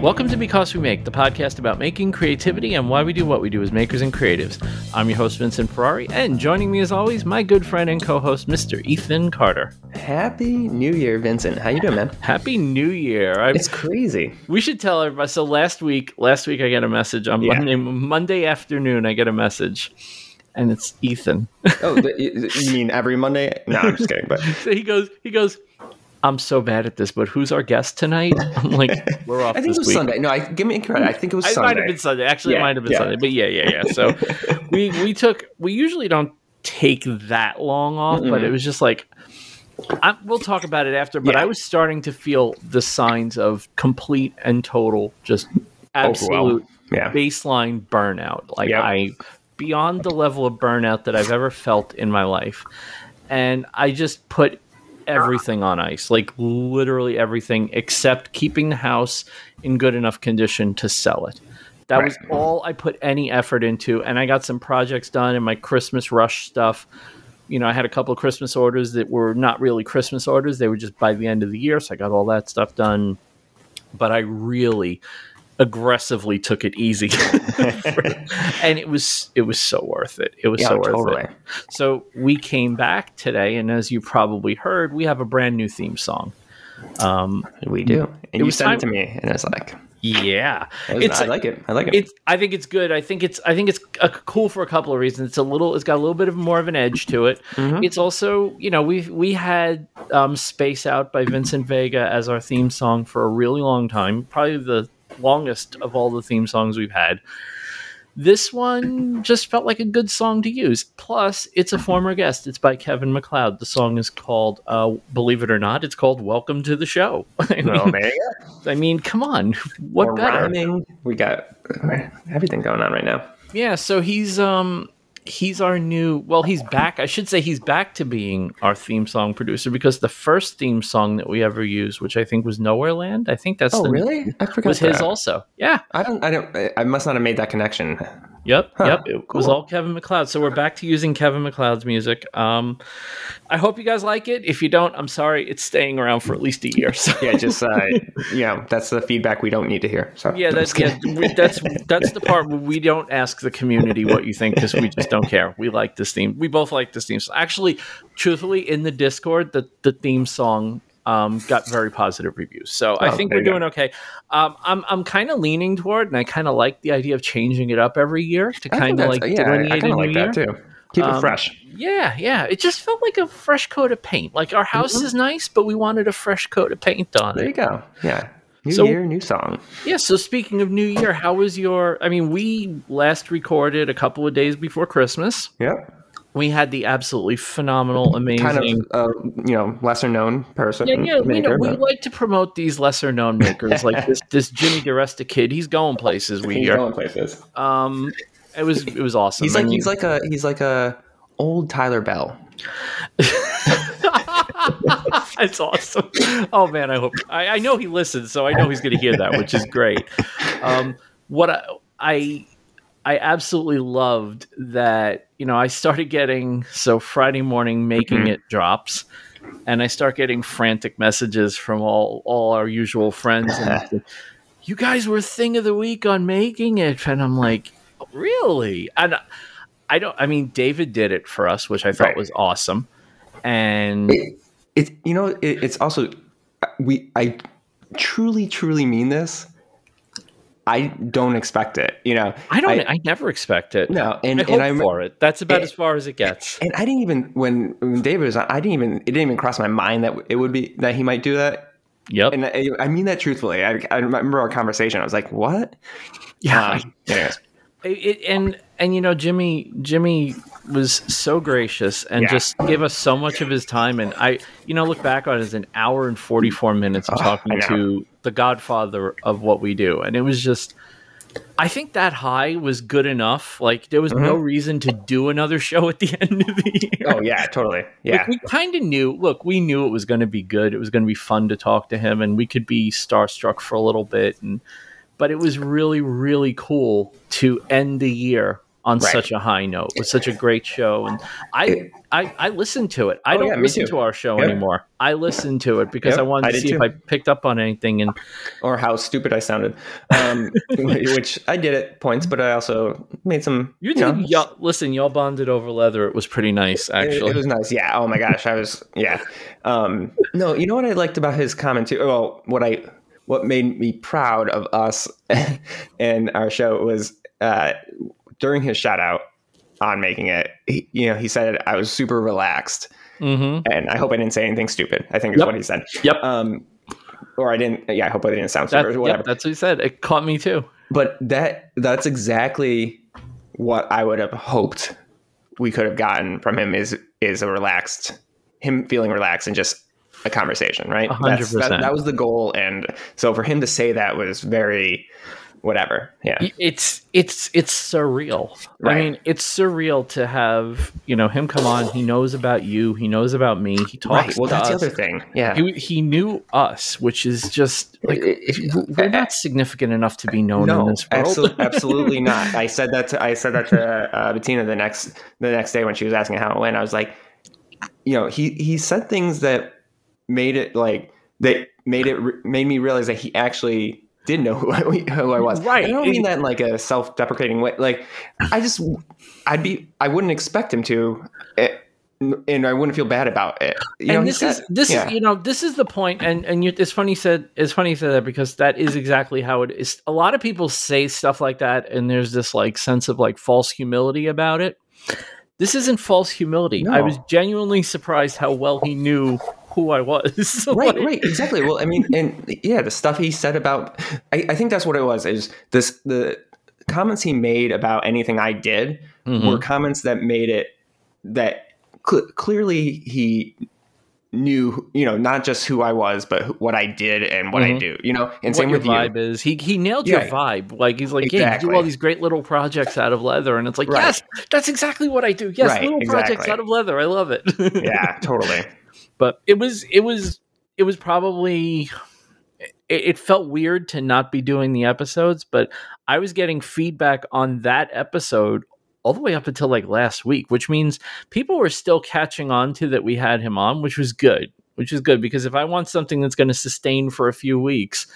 Welcome to Because We Make, the podcast about making, creativity, and why we do what we do as makers and creatives. I'm your host, Vincent Ferrari, and joining me as always, my good friend and co-host, Mr. Ethan Carter. Happy New Year, Vincent. How you doing, man? Happy New Year. I, It's crazy. we should tell everybody. So last week, last week I get a message on Yeah. Monday, Monday afternoon. I get a message, and it's Ethan. Oh, you you mean every Monday? No, I'm just kidding. But so he goes, he goes. I'm so bad at this, but who's our guest tonight? I'm like, we're off I think this it was week. Sunday. No, I give me credit. I think it was Sunday. It Sunday. might have been Sunday. Actually, it might have been yeah. Sunday. But yeah, yeah, yeah. So we we took we usually don't take that long off, but it was just like I, we'll talk about it after. But Yeah. I was starting to feel the signs of complete and total just absolute Yeah. baseline burnout. Like Yep. I beyond the level of burnout that I've ever felt in my life, and I just put everything on ice, like literally everything except keeping the house in good enough condition to sell it. That Right. was all I put any effort into, and I got some projects done and my Christmas rush stuff. You know, I had a couple of Christmas orders that were not really Christmas orders; they were just by the end of the year. So I got all that stuff done. But I really aggressively took it easy, and it was it was so worth it. It was Yeah, so worth totally. it. So we came back today, and as you probably heard, we have a brand new theme song. Um, We do. And you was sent time- it to me, and it's like, yeah, was- it's I like it. I like it. it's. I think it's good. I think it's. I think it's uh cool for a couple of reasons. It's a little. It's got a little bit of more of an edge to it. Mm-hmm. It's also, you know, we we had um, "Space Out" by Vincent Vega as our theme song for a really long time. Probably the longest of all the theme songs we've had. This one just felt like a good song to use. Plus, it's a former guest. It's by Kevin MacLeod. The song is called, uh, believe it or not, it's called "Welcome to the Show." I mean, oh. I mean, come on, what We're better? rhyming. We got everything going on right now. Yeah, so he's um he's our new well, he's back. I should say he's back to being our theme song producer because the first theme song that we ever used, which I think was Nowhere Land, I think that's Oh, the, really? I forgot was his also. Yeah. I don't. I don't. I must not have made that connection. Yep, Huh, yep. It was all Kevin MacLeod. So we're back to using Kevin MacLeod's music. Um I hope you guys like it. If you don't, I'm sorry. It's staying around for at least a year. So Yeah, just uh, you know, that's the feedback we don't need to hear. So Yeah, that's yeah, that's that's the part where we don't ask the community what you think because we just don't care. We like this theme. We both like this theme. So actually, truthfully, in the Discord, the the theme song um, got very positive reviews. So I Oh, think we're you go. doing okay. Um, I'm I'm kind of leaning toward, and I kind of like the idea of changing it up every year to kind of like yeah, I, I a kind of new like year. that too. Keep it Um, fresh. Yeah, yeah. It just felt like a fresh coat of paint. Like our house Mm-hmm. is nice, but we wanted a fresh coat of paint on There it. you go. Yeah. New So- year, new song. Yeah, so speaking of New Year, how was your I mean, we last recorded a couple of days before Christmas. Yep. We had the absolutely phenomenal, amazing Kind of, uh, you know, lesser known person. yeah, yeah, we, know, maker, we like to promote these lesser known makers like this this Jimmy DeResta kid. He's going places we he's hear. going places. Um it was it was awesome. He's I like mean- he's like a he's like a old Tyler Bell. That's awesome. Oh man, I hope I, I know he listens, so I know he's going to hear that, which is great. Um, what I, I I absolutely loved that. You know, I started getting so Friday morning making Mhm. it drops, and I start getting frantic messages from all all our usual friends. And you guys were thing of the week on making it, and I'm like, really? And I don't. I mean, David did it for us, which I thought Right. was awesome. And It, it you know it, it's also we I truly truly mean this. I don't expect it. You know. I don't. I, never expect it. no, and I hope and I for it. That's about it- as far as it gets. and I didn't even when when David was on, I didn't even it didn't even cross my mind that it would be that he might do that. Yep. And I, I mean that truthfully. I, I remember our conversation. I was like, "What?" yeah. Um, anyways, it- and and you know Jimmy Jimmy was so gracious and Yeah. just gave us so much of his time. And I, you know, look back on it as an hour and forty four minutes of talking to the Godfather of what we do, and it was just. I think that high was good enough. Like there was no reason to do another show at the end of the year. oh yeah, totally. Yeah, Like, we kind of knew. Look, we knew it was going to be good. It was going to be fun to talk to him, and we could be starstruck for a little bit. And but it was really, really cool to end the year on Right. such a high note. It was such a great show, and I I, I listened to it. I Oh, don't yeah, listen too. to our show Yep. anymore. I listened to it because Yep, I wanted to did see if. I picked up on anything. And or how stupid I sounded, um, which I did at points, but I also made some. you you know, y'all, listen, y'all bonded over leather. It was pretty nice, It, actually. it was nice. Yeah. Oh my gosh. I was. Yeah. Um, no. You know what I liked about his comment too. Well, what I what made me proud of us and our show was uh, during his shout out on making it. He, you know, he said I was super relaxed, hmm and I hope I didn't say anything stupid. I think is Yep. what he said. Yep. Um, or I didn't. Yeah. I hope I didn't sound That, stupid or whatever. yep, that's what he said. It caught me too. but that that's exactly what I would have hoped we could have gotten from him is is a relaxed him feeling relaxed and just a conversation, right? That, that was the goal, and so for him to say that was very whatever. Yeah, it's it's it's surreal. I mean, it's surreal to have you know him come on. He knows about you. He knows about me. He talks. right. Well, that's the other thing. Yeah, He, he knew us, which is just like we're not significant enough to be known in this world. absolutely, absolutely not. I said that to I said that to uh, Bettina the next the next day when she was asking how it went. I was like, you know, he he said things that made it like that made it made me realize that he actually did know who I, who I was. Right. I don't mean that in like a self deprecating way. Like, I just I'd be I wouldn't expect him to. eh, And I wouldn't feel bad about it. You and he's this is this yeah. is you know this is the point and and you, it's funny you said it's funny you said that because that is exactly how it is a lot of people say stuff like that and there's this like sense of like false humility about it this isn't false humility i was genuinely surprised how well he knew who i was. Right Like, right exactly. Well i mean and yeah the stuff he said about I, I think that's what it was is this the comments he made about anything i did Mhm. were comments that made it that cl- clearly he knew you know not just who i was but who, what i did and what i Mhm. do you know? And what same your with you. vibe is. He he nailed your vibe. Like he's like yeah you do all these great little projects out of leather. And it's like Right. yes that's exactly what i do. Yes Right, little projects out of leather. I love it. Yeah totally but it was it was it was probably it, it felt weird to not be doing the episodes but i was getting feedback on that episode all the way up until like last week which means people were still catching on to that we had him on which was good which is good because if i want something that's going to sustain for a few weeks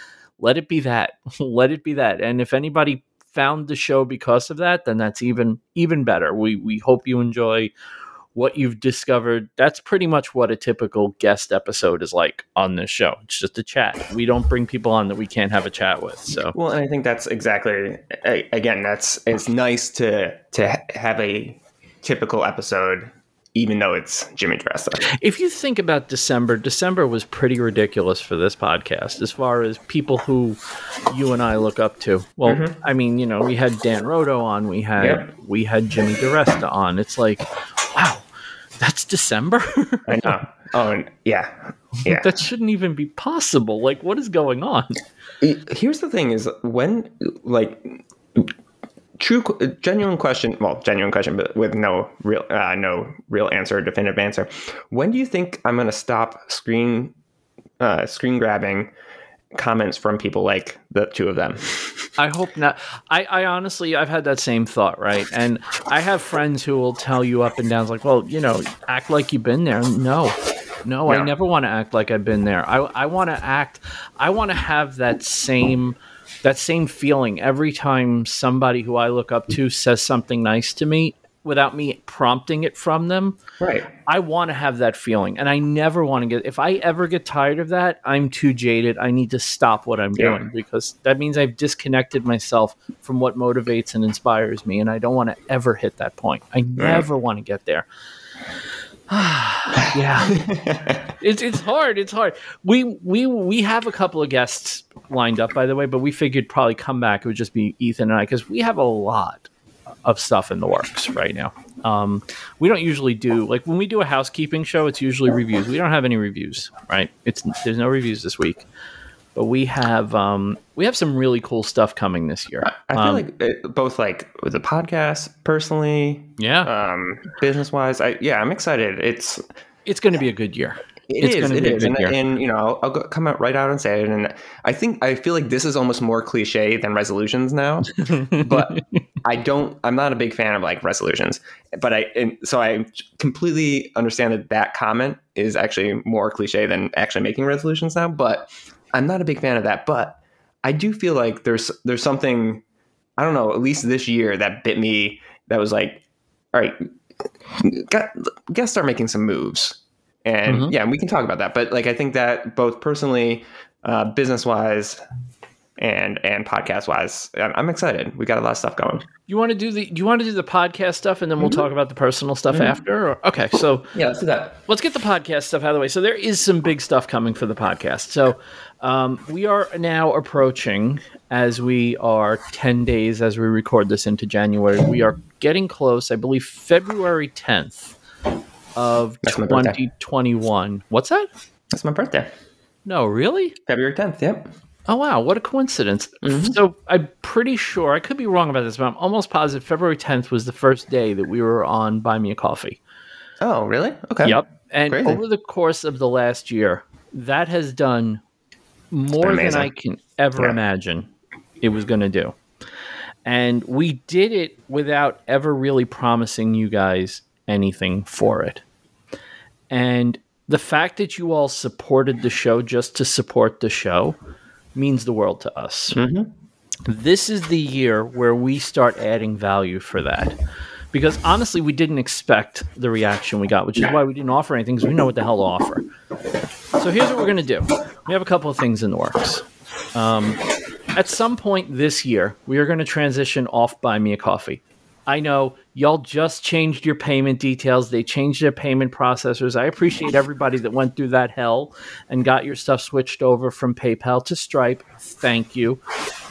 let it be that let it be that. And if anybody found the show because of that then that's even even better. We we hope you enjoy what you've discovered. That's pretty much what a typical guest episode is like on this show. It's just a chat. We don't bring people on that we can't have a chat with. So well and i think that's exactly again that's it's nice to to have a typical episode even though it's jimmy DeResta if you think about December, December was pretty ridiculous for this podcast as far as people who you and I look up to. Well, Mhm. I mean, you know, we had Dan Roto on, we had Yep. we had Jimmy DeResta on. It's like, wow, that's December? i know oh yeah yeah that shouldn't even be possible. Like what is going on? here's the thing is when like true genuine question well genuine question but with no real uh, no real answer definitive answer when do you think i'm going to stop screen uh, screen grabbing comments from people like the two of them I hope not. I, I honestly, I've had that same thought, right? And I have friends who will tell you up and down, like, well, you know, act like you've been there. No, no, I never want to act like I've been there. I, I want to act, I want to have that same, that same feeling every time somebody who I look up to says something nice to me without me prompting it from them. right I want to have that feeling, and I never want to get. If I ever get tired of that, I'm too jaded. I need to stop what I'm Yeah. doing because that means I've disconnected myself from what motivates and inspires me, and I don't want to ever hit that point. I never want to get there. yeah, it's it's hard. It's hard. We we we have a couple of guests lined up, by the way, but we figured probably come back. It would just be Ethan and I because we have a lot of stuff in the works right now. Um, we don't usually do like when we do a housekeeping show. It's usually reviews. We don't have any reviews, right? It's there's no reviews this week, but we have um, we have some really cool stuff coming this year. i feel Um, like it, both like with the podcast personally yeah, um business wise i yeah i'm excited it's it's going to be a good year. It It's is, it is, and, and you know, I'll, I'll go, come out right out and say it. And I think I feel like this is almost more cliche than resolutions now. but I don't. I'm not a big fan of like resolutions, but I and so I completely understand that that comment is actually more cliche than actually making resolutions now. But I'm not a big fan of that. But I do feel like there's there's something I don't know. At least this year that bit me. That was like, all right, got, gotta start making some moves. And mm-hmm. yeah, we can talk about that. But like, I think that both personally, uh, business wise, and and podcast wise, I'm, I'm, excited. We got a lot of stuff going. You want to do the? Do you want to do the podcast stuff, and then we'll mm-hmm. talk about the personal stuff mm-hmm. after? Or, okay, so yeah, let's do that. Let's get the podcast stuff out of the way. So there is some big stuff coming for the podcast. So um, we are now approaching, as we are ten days as we record this into January. We are getting close. I believe February 10th of 2021. What's that? That's my birthday. No, really? February 10th, yep. Oh, wow. What a coincidence. Mm-hmm. So I'm pretty sure, I could be wrong about this, but I'm almost positive February 10th was the first day that we were on Buy Me a Coffee. Oh, really? Okay. Yep. And Crazy. over the course of the last year, that has done more than I can ever yeah. imagine it was going to do. And we did it without ever really promising you guys anything for it. And the fact that you all supported the show just to support the show means the world to us. Mm-hmm. This is the year where we start adding value for that. Because honestly, we didn't expect the reaction we got, which is why we didn't offer anything because we know what the hell to offer. So here's what we're going to do we have a couple of things in the works. Um, at some point this year, we are going to transition off Buy Me a Coffee. I know y'all just changed your payment details. They changed their payment processors. I appreciate everybody that went through that hell and got your stuff switched over from PayPal to Stripe. Thank you.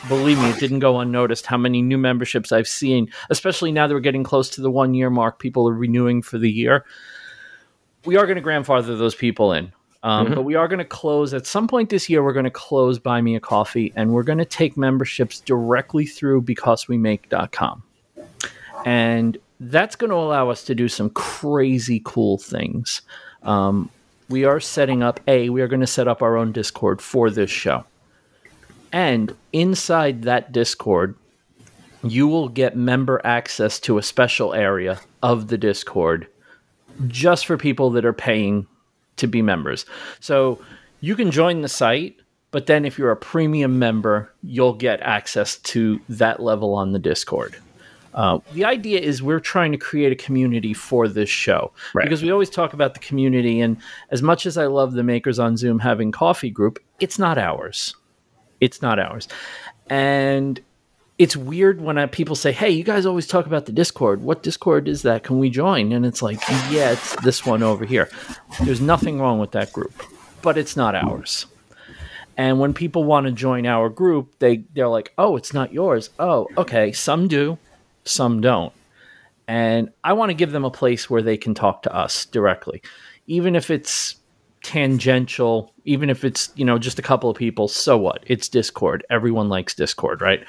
Believe me, it didn't go unnoticed how many new memberships I've seen, especially now that we're getting close to the one year mark. People are renewing for the year. We are going to grandfather those people in. Um, mm-hmm. But we are going to close at some point this year. We're going to close Buy Me a Coffee, and we're going to take memberships directly through because we BecauseWeMake.com, and that's going to allow us to do some crazy cool things. Um, we are setting up a. We are going to set up our own Discord for this show, and inside that Discord, you will get member access to a special area of the Discord just for people that are paying to be members. So you can join the site, but then if you're a premium member, you'll get access to that level on the Discord. Uh, the idea is we're trying to create a community for this show right. because we always talk about the community. And as much as I love the Makers on Zoom having coffee group, it's not ours. It's not ours. And it's weird when I, people say, "Hey, you guys always talk about the Discord. What Discord is that? Can we join?" And it's like, "Yeah, it's this one over here." There's nothing wrong with that group, but it's not ours. And when people want to join our group, they they're like, "Oh, it's not yours." Oh, okay. Some do, some don't. And I want to give them a place where they can talk to us directly, even if it's tangential, even if it's you know just a couple of people. So what? It's Discord. Everyone likes Discord, right?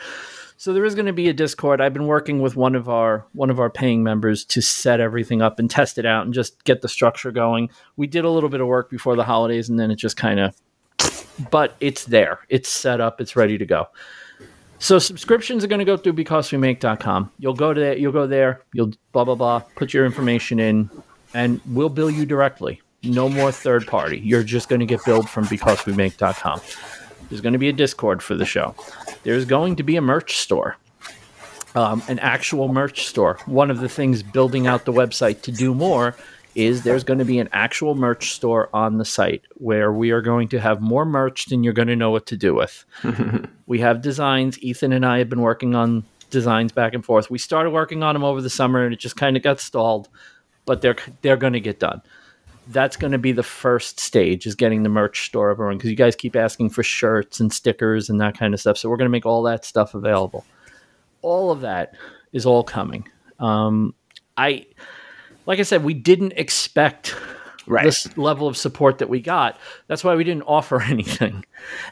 So there is going to be a Discord. I've been working with one of our one of our paying members to set everything up and test it out and just get the structure going. We did a little bit of work before the holidays and then it just kind of but it's there. It's set up, it's ready to go. So subscriptions are going to go through becausewemake.com. You'll go to there, you'll go there, you'll blah blah blah, put your information in and we'll bill you directly. No more third party. You're just going to get billed from becausewemake.com. There's going to be a Discord for the show. There's going to be a merch store, um, an actual merch store. One of the things building out the website to do more is there's going to be an actual merch store on the site where we are going to have more merch than you're going to know what to do with. we have designs. Ethan and I have been working on designs back and forth. We started working on them over the summer and it just kind of got stalled, but they're they're going to get done that's going to be the first stage is getting the merch store everyone because you guys keep asking for shirts and stickers and that kind of stuff so we're going to make all that stuff available all of that is all coming um, i like i said we didn't expect right. this level of support that we got that's why we didn't offer anything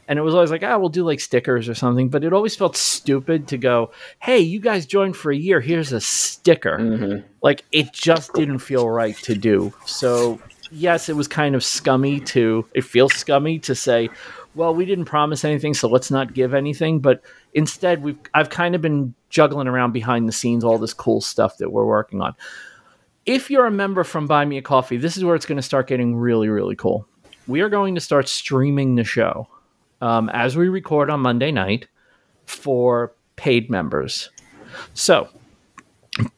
and it was always like ah we'll do like stickers or something but it always felt stupid to go hey you guys joined for a year here's a sticker mm-hmm. like it just didn't feel right to do so yes, it was kind of scummy to, it feels scummy to say, well, we didn't promise anything, so let's not give anything. But instead, we've, I've kind of been juggling around behind the scenes all this cool stuff that we're working on. If you're a member from Buy Me a Coffee, this is where it's going to start getting really, really cool. We are going to start streaming the show um, as we record on Monday night for paid members. So,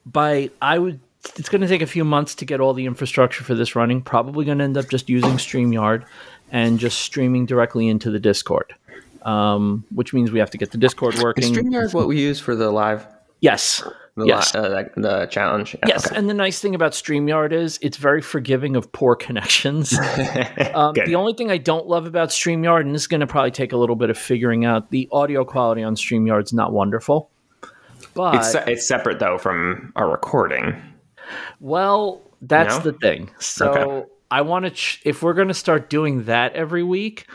by I would, it's going to take a few months to get all the infrastructure for this running. Probably going to end up just using StreamYard and just streaming directly into the Discord, um, which means we have to get the Discord working. Is StreamYard what we use for the live? Yes. The, yes. li- uh, the, challenge. Yeah, Yes, okay. and the nice thing about StreamYard is it's very forgiving of poor connections. Um, the only thing I don't love about StreamYard, and this is going to probably take a little bit of figuring out, the audio quality on StreamYard is not wonderful. But it's it's separate though from our recording. well, that's No? the thing. So Okay. I want to, ch- if we're going to start doing that every week,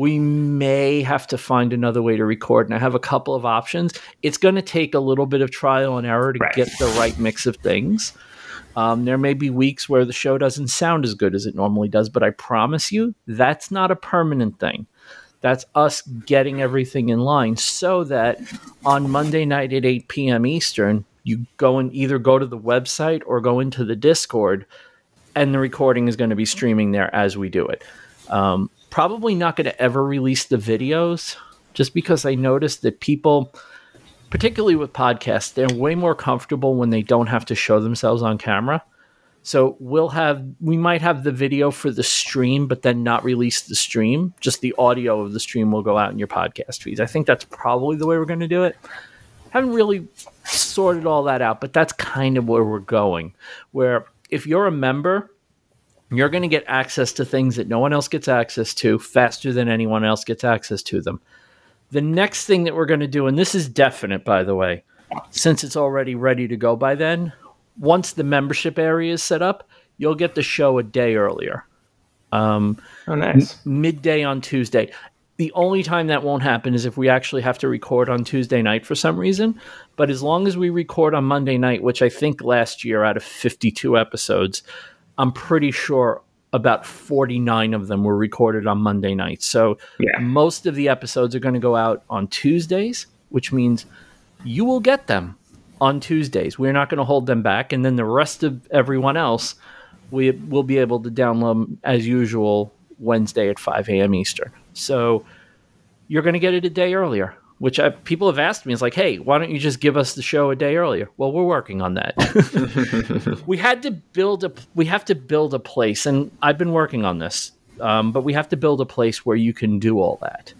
we may have to find another way to record. And I have a couple of options. It's going to take a little bit of trial and error to Right. get the right mix of things. Um, there may be weeks where the show doesn't sound as good as it normally does, but I promise you that's not a permanent thing. That's us getting everything in line so that on Monday night at 8 p.m. Eastern, you go and either go to the website or go into the Discord, and the recording is going to be streaming there as we do it. Um, probably not going to ever release the videos just because I noticed that people, particularly with podcasts, they're way more comfortable when they don't have to show themselves on camera. So we'll have we might have the video for the stream, but then not release the stream. Just the audio of the stream will go out in your podcast feeds. I think that's probably the way we're going to do it. Haven't really sorted all that out, but that's kind of where we're going. Where if you're a member, you're going to get access to things that no one else gets access to faster than anyone else gets access to them. The next thing that we're going to do, and this is definite, by the way, since it's already ready to go by then, once the membership area is set up, you'll get the show a day earlier, Um, Oh, nice. midday on Tuesday. The only time that won't happen is if we actually have to record on Tuesday night for some reason. But as long as we record on Monday night, which I think last year out of 52 episodes, I'm pretty sure about 49 of them were recorded on Monday night. So Yeah. most of the episodes are going to go out on Tuesdays, which means you will get them on Tuesdays. We're not going to hold them back. And then the rest of everyone else, we will be able to download them as usual Wednesday at 5 a.m. Eastern. So you're going to get it a day earlier, which I, people have asked me. It's like, hey, why don't you just give us the show a day earlier? Well, we're working on that. we had to build a, we have to build a place, and I've been working on this. Um, but we have to build a place where you can do all that.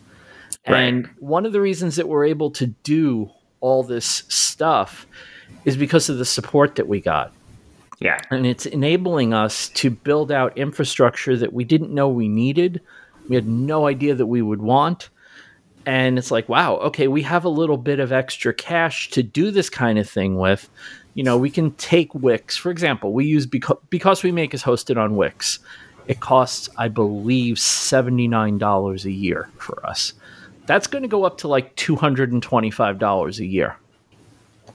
Right. And one of the reasons that we're able to do all this stuff is because of the support that we got. Yeah. And it's enabling us to build out infrastructure that we didn't know we needed. We had no idea that we would want. And it's like, wow, okay, we have a little bit of extra cash to do this kind of thing with. You know, we can take Wix, for example, we use because, because we make is hosted on Wix. It costs, I believe, $79 a year for us. That's going to go up to like $225 a year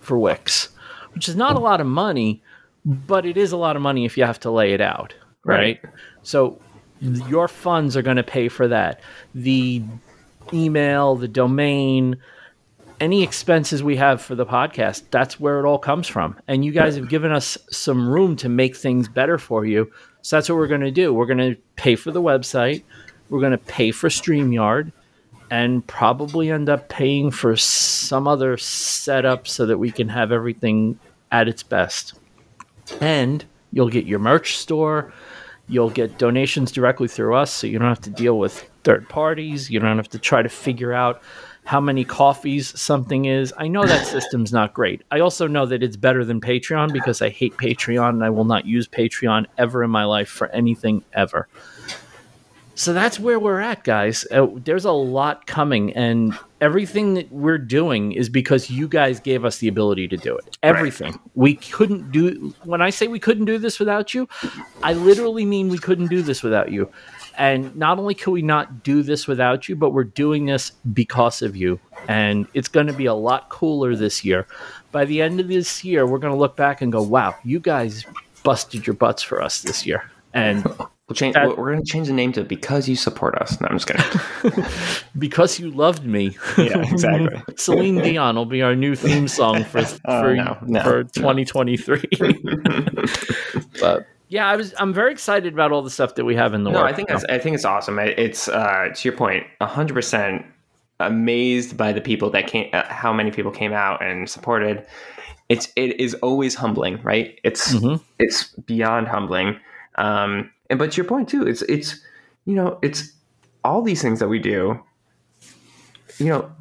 for Wix, which is not a lot of money, but it is a lot of money if you have to lay it out, right? Right. So your funds are going to pay for that. The email, the domain, any expenses we have for the podcast, that's where it all comes from. And you guys have given us some room to make things better for you. So that's what we're going to do. We're going to pay for the website, we're going to pay for StreamYard, and probably end up paying for some other setup so that we can have everything at its best. And you'll get your merch store. You'll get donations directly through us, so you don't have to deal with third parties. You don't have to try to figure out how many coffees something is. I know that system's not great. I also know that it's better than Patreon because I hate Patreon and I will not use Patreon ever in my life for anything ever. So that's where we're at, guys. Uh, there's a lot coming, and everything that we're doing is because you guys gave us the ability to do it. Everything. We couldn't do, when I say we couldn't do this without you, I literally mean we couldn't do this without you. And not only could we not do this without you, but we're doing this because of you. And it's going to be a lot cooler this year. By the end of this year, we're going to look back and go, wow, you guys busted your butts for us this year. And We'll change. That- we're going to change the name to because you support us. No, I'm just kidding. because you loved me. Yeah, exactly. Celine Dion will be our new theme song for oh, for, no, no, for no. 2023. but yeah, I was I'm very excited about all the stuff that we have in the world. no, works. I think that's, I think it's awesome. It's uh, to your point, 100 percent amazed by the people that came, uh, how many people came out and supported. It's it is always humbling, right? It's Mhm. it's beyond humbling. Um, and but to your point too, it's it's you know it's all these things that we do. You know,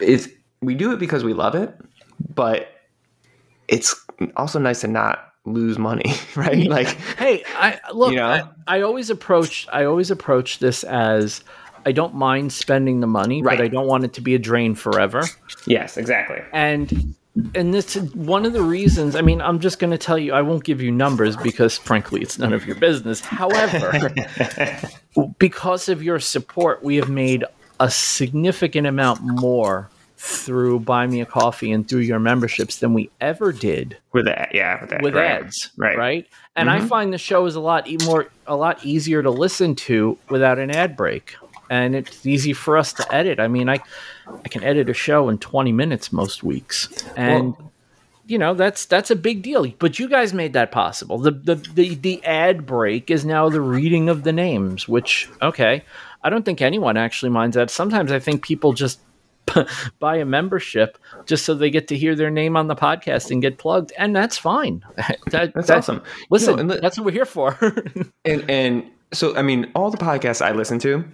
it's we do it because we love it, but it's also nice to not lose money, right? Like Hey, I look. You know? I, I always approach. I always approach this as I don't mind spending the money, Right. but I don't want it to be a drain forever. yes, exactly. And and this is one of the reasons. I mean, I'm just going to tell you. I won't give you numbers because, frankly, it's none of your business. However, because of your support, we have made a significant amount more through Buy Me a Coffee and through your memberships than we ever did With that, yeah, with, that, with right. ads, right? Right, and I mm-hmm. find the show is a lot e- more, a lot easier to listen to without an ad break, and it's easy for us to edit. I mean, I, I can edit a show in twenty minutes most weeks, and Well- you know that's that's a big deal. But you guys made that possible. The the the, the ad break is now the reading of the names, which okay, I don't think anyone actually minds that. Sometimes I think people just buy a membership just so they get to hear their name on the podcast and get plugged, and that's fine. That- That's that- awesome. Listen, You know, and the- that's what we're here for. and and so I mean, all the podcasts I listen to,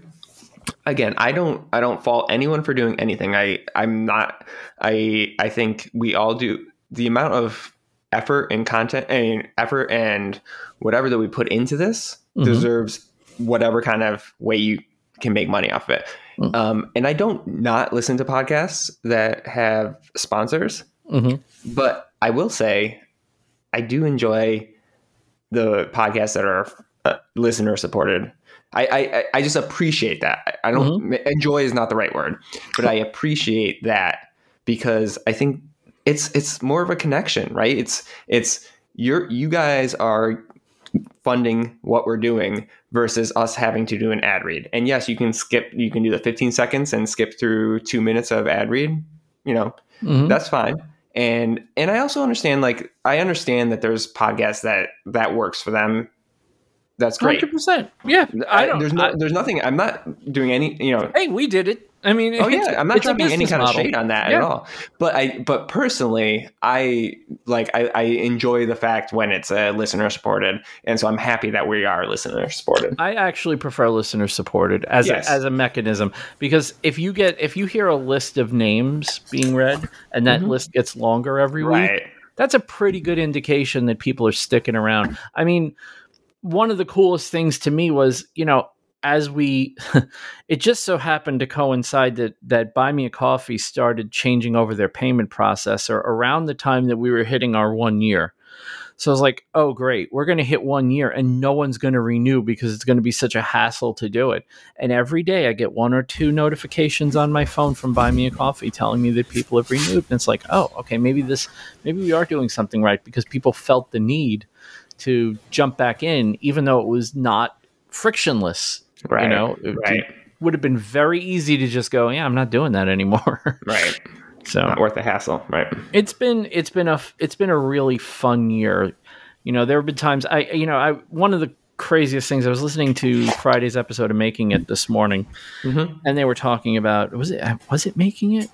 again, I don't I don't fault anyone for doing anything. I I'm not I I think we all do the amount of effort and content and effort and whatever that we put into this mm-hmm. deserves whatever kind of way you can make money off of it. Um, and I don't not listen to podcasts that have sponsors, Mhm. but I will say I do enjoy the podcasts that are uh, listener supported. I, I I just appreciate that. I- I don't enjoy is not the right word, but I appreciate that because I think it's it's more of a connection, right? It's it's you're you guys are funding what we're doing versus us having to do an ad read. And yes, you can skip you can do the 15 seconds and skip through 2 minutes of ad read, you know. Mhm. That's fine. And and I also understand like I understand that there's podcasts that that works for them. That's great. Hundred percent. Yeah, I I, don't. there's no I- there's nothing I'm not doing any, you know, hey, we did it. I mean, Oh yeah, I'm not it's a dropping any kind model. of shade on that Yeah. at all. But I, but personally, I like I, I enjoy the fact when it's a listener supported, and so I'm happy that we are listener supported. I actually prefer listener supported as Yes. a, as a mechanism because if you get if you hear a list of names being read and that mm-hmm. list gets longer every week, Right. that's a pretty good indication that people are sticking around. I mean, one of the coolest things to me was, you know, as we it just so happened to coincide that that Buy Me a Coffee started changing over their payment processor around the time that we were hitting our one year. So I was like, oh, great. We're going to hit one year and no one's going to renew because it's going to be such a hassle to do it. And every day I get one or two notifications on my phone from Buy Me a Coffee telling me that people have renewed. And it's like, oh, okay, maybe this, maybe we are doing something right because people felt the need to jump back in, even though it was not frictionless. Right. You know, it Right. would have been very easy to just go, yeah, I'm not doing that anymore. Right. so Not worth the hassle. Right. it's been it's been a it's been a really fun year. You know, there have been times I you know I one of the craziest things I was listening to Friday's episode of Making It this morning, Mhm. and they were talking about was it was it Making It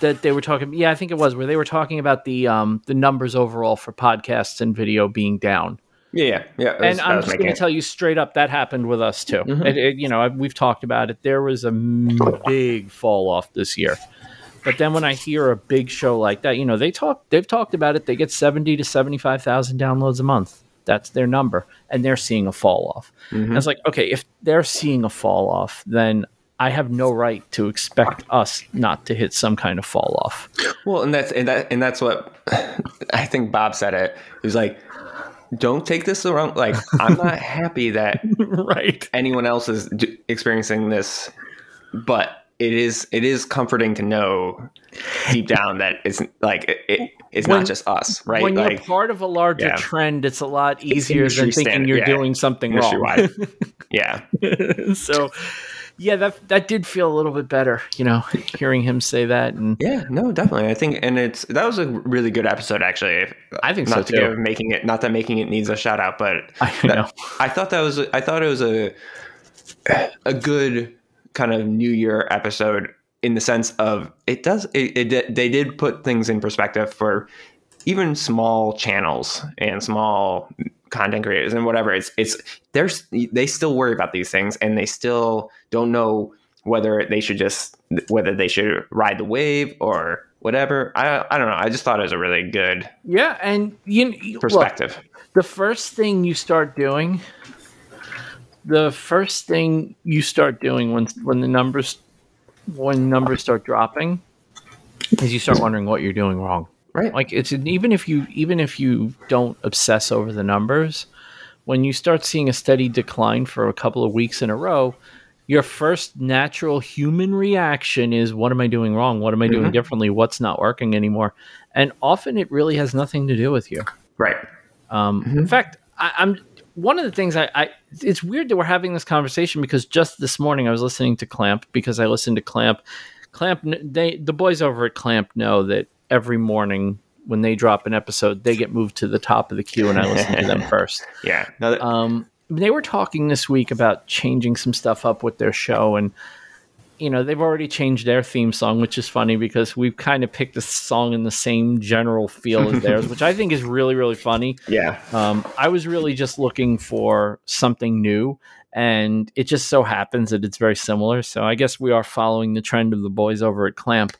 that they were talking yeah I think it was where they were talking about the um the numbers overall for podcasts and video being down. Yeah. Yeah. was- And I'm just going to tell you straight up that happened with us too. Mhm. It, it- you know, we've talked about it. There was a big fall off this year. But then when I hear a big show like that, you know, they talk they've talked about it. They get 70 to 75,000 downloads a month. That's their number and they're seeing a fall off. Mhm. And it's like, okay, if they're seeing a fall off, then I have no right to expect us not to hit some kind of fall off. Well, and that's and that and that's what I think Bob said it. He was like, "Don't take this the wrong. Like, I'm not happy that right. anyone else is d- experiencing this, but it is it is comforting to know deep down that it's like it, it it's When- not just us, right? When like you're part of a larger yeah. trend, it's a lot easier than thinking standard, you're yeah. doing something wrong. yeah. so, yeah, that that did feel a little bit better, you know, hearing him say that, and Yeah, no, definitely. I think, and it's that was a really good episode, actually. I think not so to too. give making it, not that making it needs a shout out, but I that- know. I thought that was, I thought it was a, a good kind of New Year episode in the sense of it does, it, it they did put things in perspective for even small channels and small content creators and whatever. It's, it's, there's, they still worry about these things and they still don't know whether they should just whether they should ride the wave or whatever. I I don't know. I just thought it was a really good Yeah, and you you- look, perspective. the first thing you start doing the first thing you start doing when when the numbers when numbers start dropping is you start wondering what you're doing wrong right. like it's even if you even if you don't obsess over the numbers when you start seeing a steady decline for a couple of weeks in a row your first natural human reaction is what am i doing wrong what am i doing Mhm. differently what's not working anymore and often it really has nothing to do with you right. um, In fact, I, I'm one of the things I, I. It's weird that we're having this conversation because just this morning I was listening to Clamp because I listened to Clamp. Clamp, they the boys over at Clamp know that every morning when they drop an episode, they get moved to the top of the queue, and I listen to them first. Yeah. No, that- Um, they were talking this week about changing some stuff up with their show, and you know they've already changed their theme song, which is funny because we've kind of picked a song in the same general feel as theirs, which I think is really really funny. yeah. Um, I was really just looking for something new, and it just so happens that it's very similar. So I guess we are following the trend of the boys over at Clamp.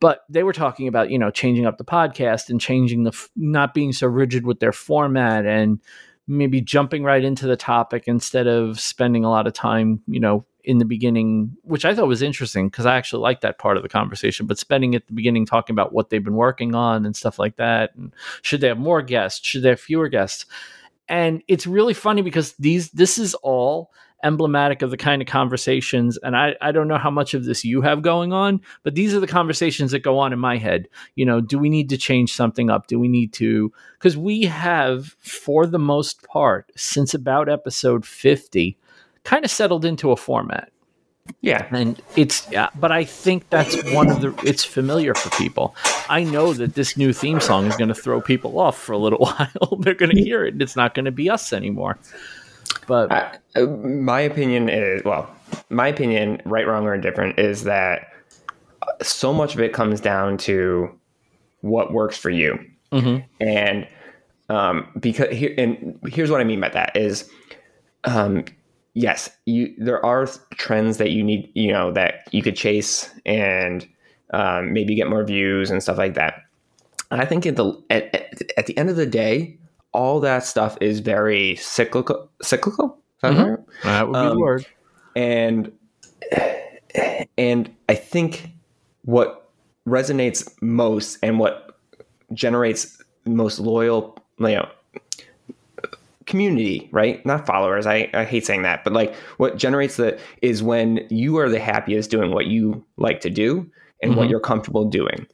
But they were talking about you know changing up the podcast and changing the f- not being so rigid with their format and maybe jumping right into the topic instead of spending a lot of time you know in the beginning which i thought was interesting because i actually liked that part of the conversation but spending at the beginning talking about what they've been working on and stuff like that and should they have more guests should they have fewer guests? And it's really funny because these this is all emblematic of the kind of conversations and I, I don't know how much of this you have going on but these are the conversations that go on in my head. You know do we need to change something up? Do we need to? Because we have for the most part since about episode 50 kind of settled into a format. Yeah. and it's yeah but i think that's one of the it's familiar for people. I know that this new theme song is going to throw people off for a little while. They're going to hear it and it's not going to be us anymore but I, my opinion is well, my opinion, right, wrong, or indifferent, is that so much of it comes down to what works for you. Mhm. And um, because here, and here's what I mean by that is, um, yes, you there are trends that you need, you know, that you could chase and um, maybe get more views and stuff like that. I think at the at, at, at the end of the day, all that stuff is very cyclical. Cyclical. Is that Mhm. right? that would be the um, word and and I think what resonates most and what generates most loyal, you know, community, right? Not followers. I, I hate saying that, but like what generates that is when you are the happiest doing what you like to do and what Mhm. you're comfortable doing.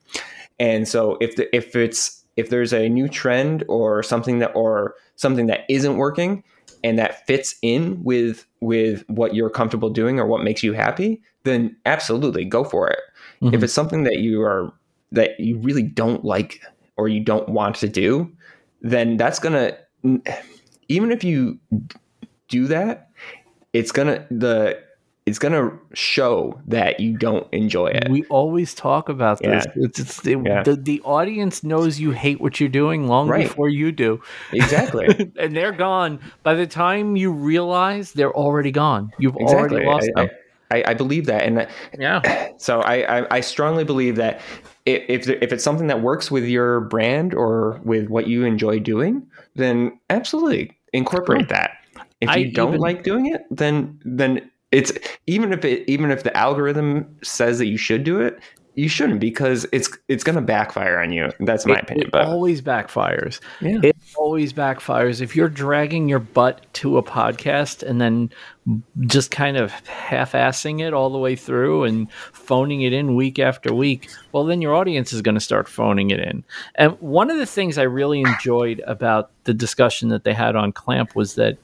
And so if the, if it's if there's a new trend or something that or something that isn't working and that fits in with with what you're comfortable doing or what makes you happy, then absolutely go for it. If Mhm. it's something that you are that you really don't like or you don't want to do, then that's gonna even if you do that, it's gonna the it's gonna show that you don't enjoy it. we always talk about this Yeah. it's, it's the, Yeah. the, the audience knows you hate what you're doing long Right. before you do exactly. and they're gone by the time you realize they're already gone you've already lost I, them I, I believe that, and uh, yeah so I, I, I strongly believe that if if it's something that works with your brand or with what you enjoy doing, then absolutely incorporate that. If you don't even- like doing it, then then it's even if it even if the algorithm says that you should do it, you shouldn't because it's it's going to backfire on you. That's my it, opinion. It but always backfires. Yeah. It always backfires. If you're dragging your butt to a podcast and then just kind of half-assing it all the way through and phoning it in week after week, well, then your audience is going to start phoning it in. And one of the things I really enjoyed about the discussion that they had on Clamp was that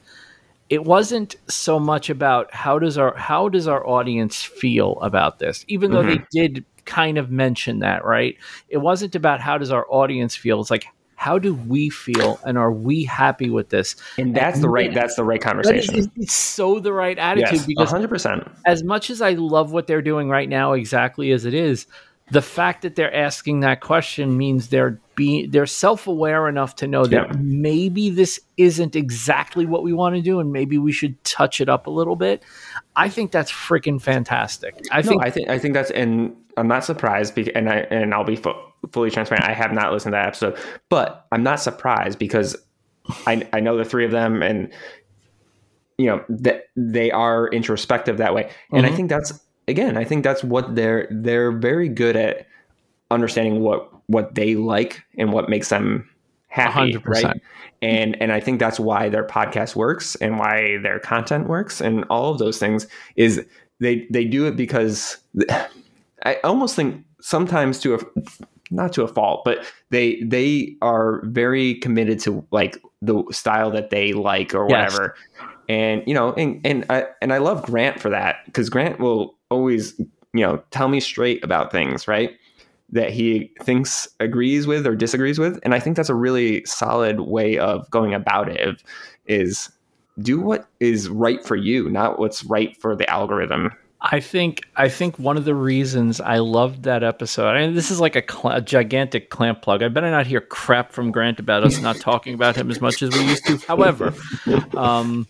it wasn't so much about how does our how does our audience feel about this even though Mhm. they did kind of mention that right it wasn't about how does our audience feel it's like how do we feel and are we happy with this and that's the right that's the right conversation. it's, it's so the right attitude Yes, because hundred percent. as much as I love what they're doing right now, exactly as it is, the fact that they're asking that question means they're being they're self aware enough to know that Yeah. maybe this isn't exactly what we want to do, and maybe we should touch it up a little bit. I think that's freaking fantastic. I I think I think I think that's and I'm not surprised because and I and I'll be fu- fully transparent. I have not listened to that episode, but I'm not surprised because I I know the three of them and you know that they are introspective that way, and I Mhm. think that's again I think that's what they're they're very good at understanding what what they like and what makes them happy, hundred right? and and I think that's why their podcast works and why their content works and all of those things is they they do it because I almost think sometimes to a not to a fault but they they are very committed to like the style that they like or Yes. whatever and you know and and I and I love Grant for that because Grant will always you know tell me straight about things right that he thinks agrees with or disagrees with and i think that's a really solid way of going about it is do what is right for you not what's right for the algorithm I think I think one of the reasons I loved that episode. I mean, this is like a, cl- a gigantic clamp plug. I better not hear crap from Grant about us not talking about him as much as we used to. However, um,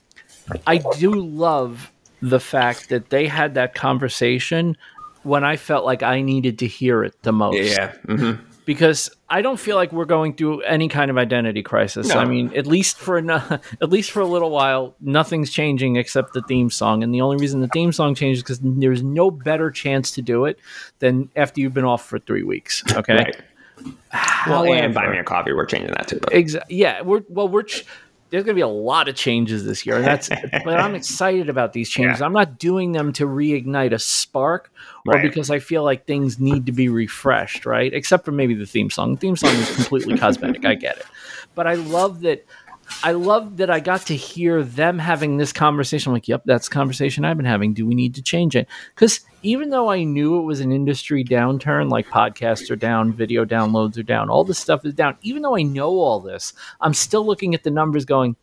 I do love the fact that they had that conversation when I felt like I needed to hear it the most yeah mhm. because I don't feel like we're going through any kind of identity crisis. No. I mean, at least for an, at least for a little while, nothing's changing except the theme song. And the only reason the theme song changes because there's no better chance to do it than after you've been off for three weeks. Okay. right well and buy me a coffee we're changing that too but Exa- yeah, we're well, we're ch- there's going to be a lot of changes this year, and that's. but I'm excited about these changes. Yeah. I'm not doing them to reignite a spark or Right. because I feel like things need to be refreshed, right? Except for maybe the theme song. The theme song is completely cosmetic. I get it, but I love that. I love that I got to hear them having this conversation. I'm like, yep, that's conversation I've been having. Do we need to change it? Because even though I knew it was an industry downturn, like podcasts are down, video downloads are down, all this stuff is down. Even though I know all this, I'm still looking at the numbers going,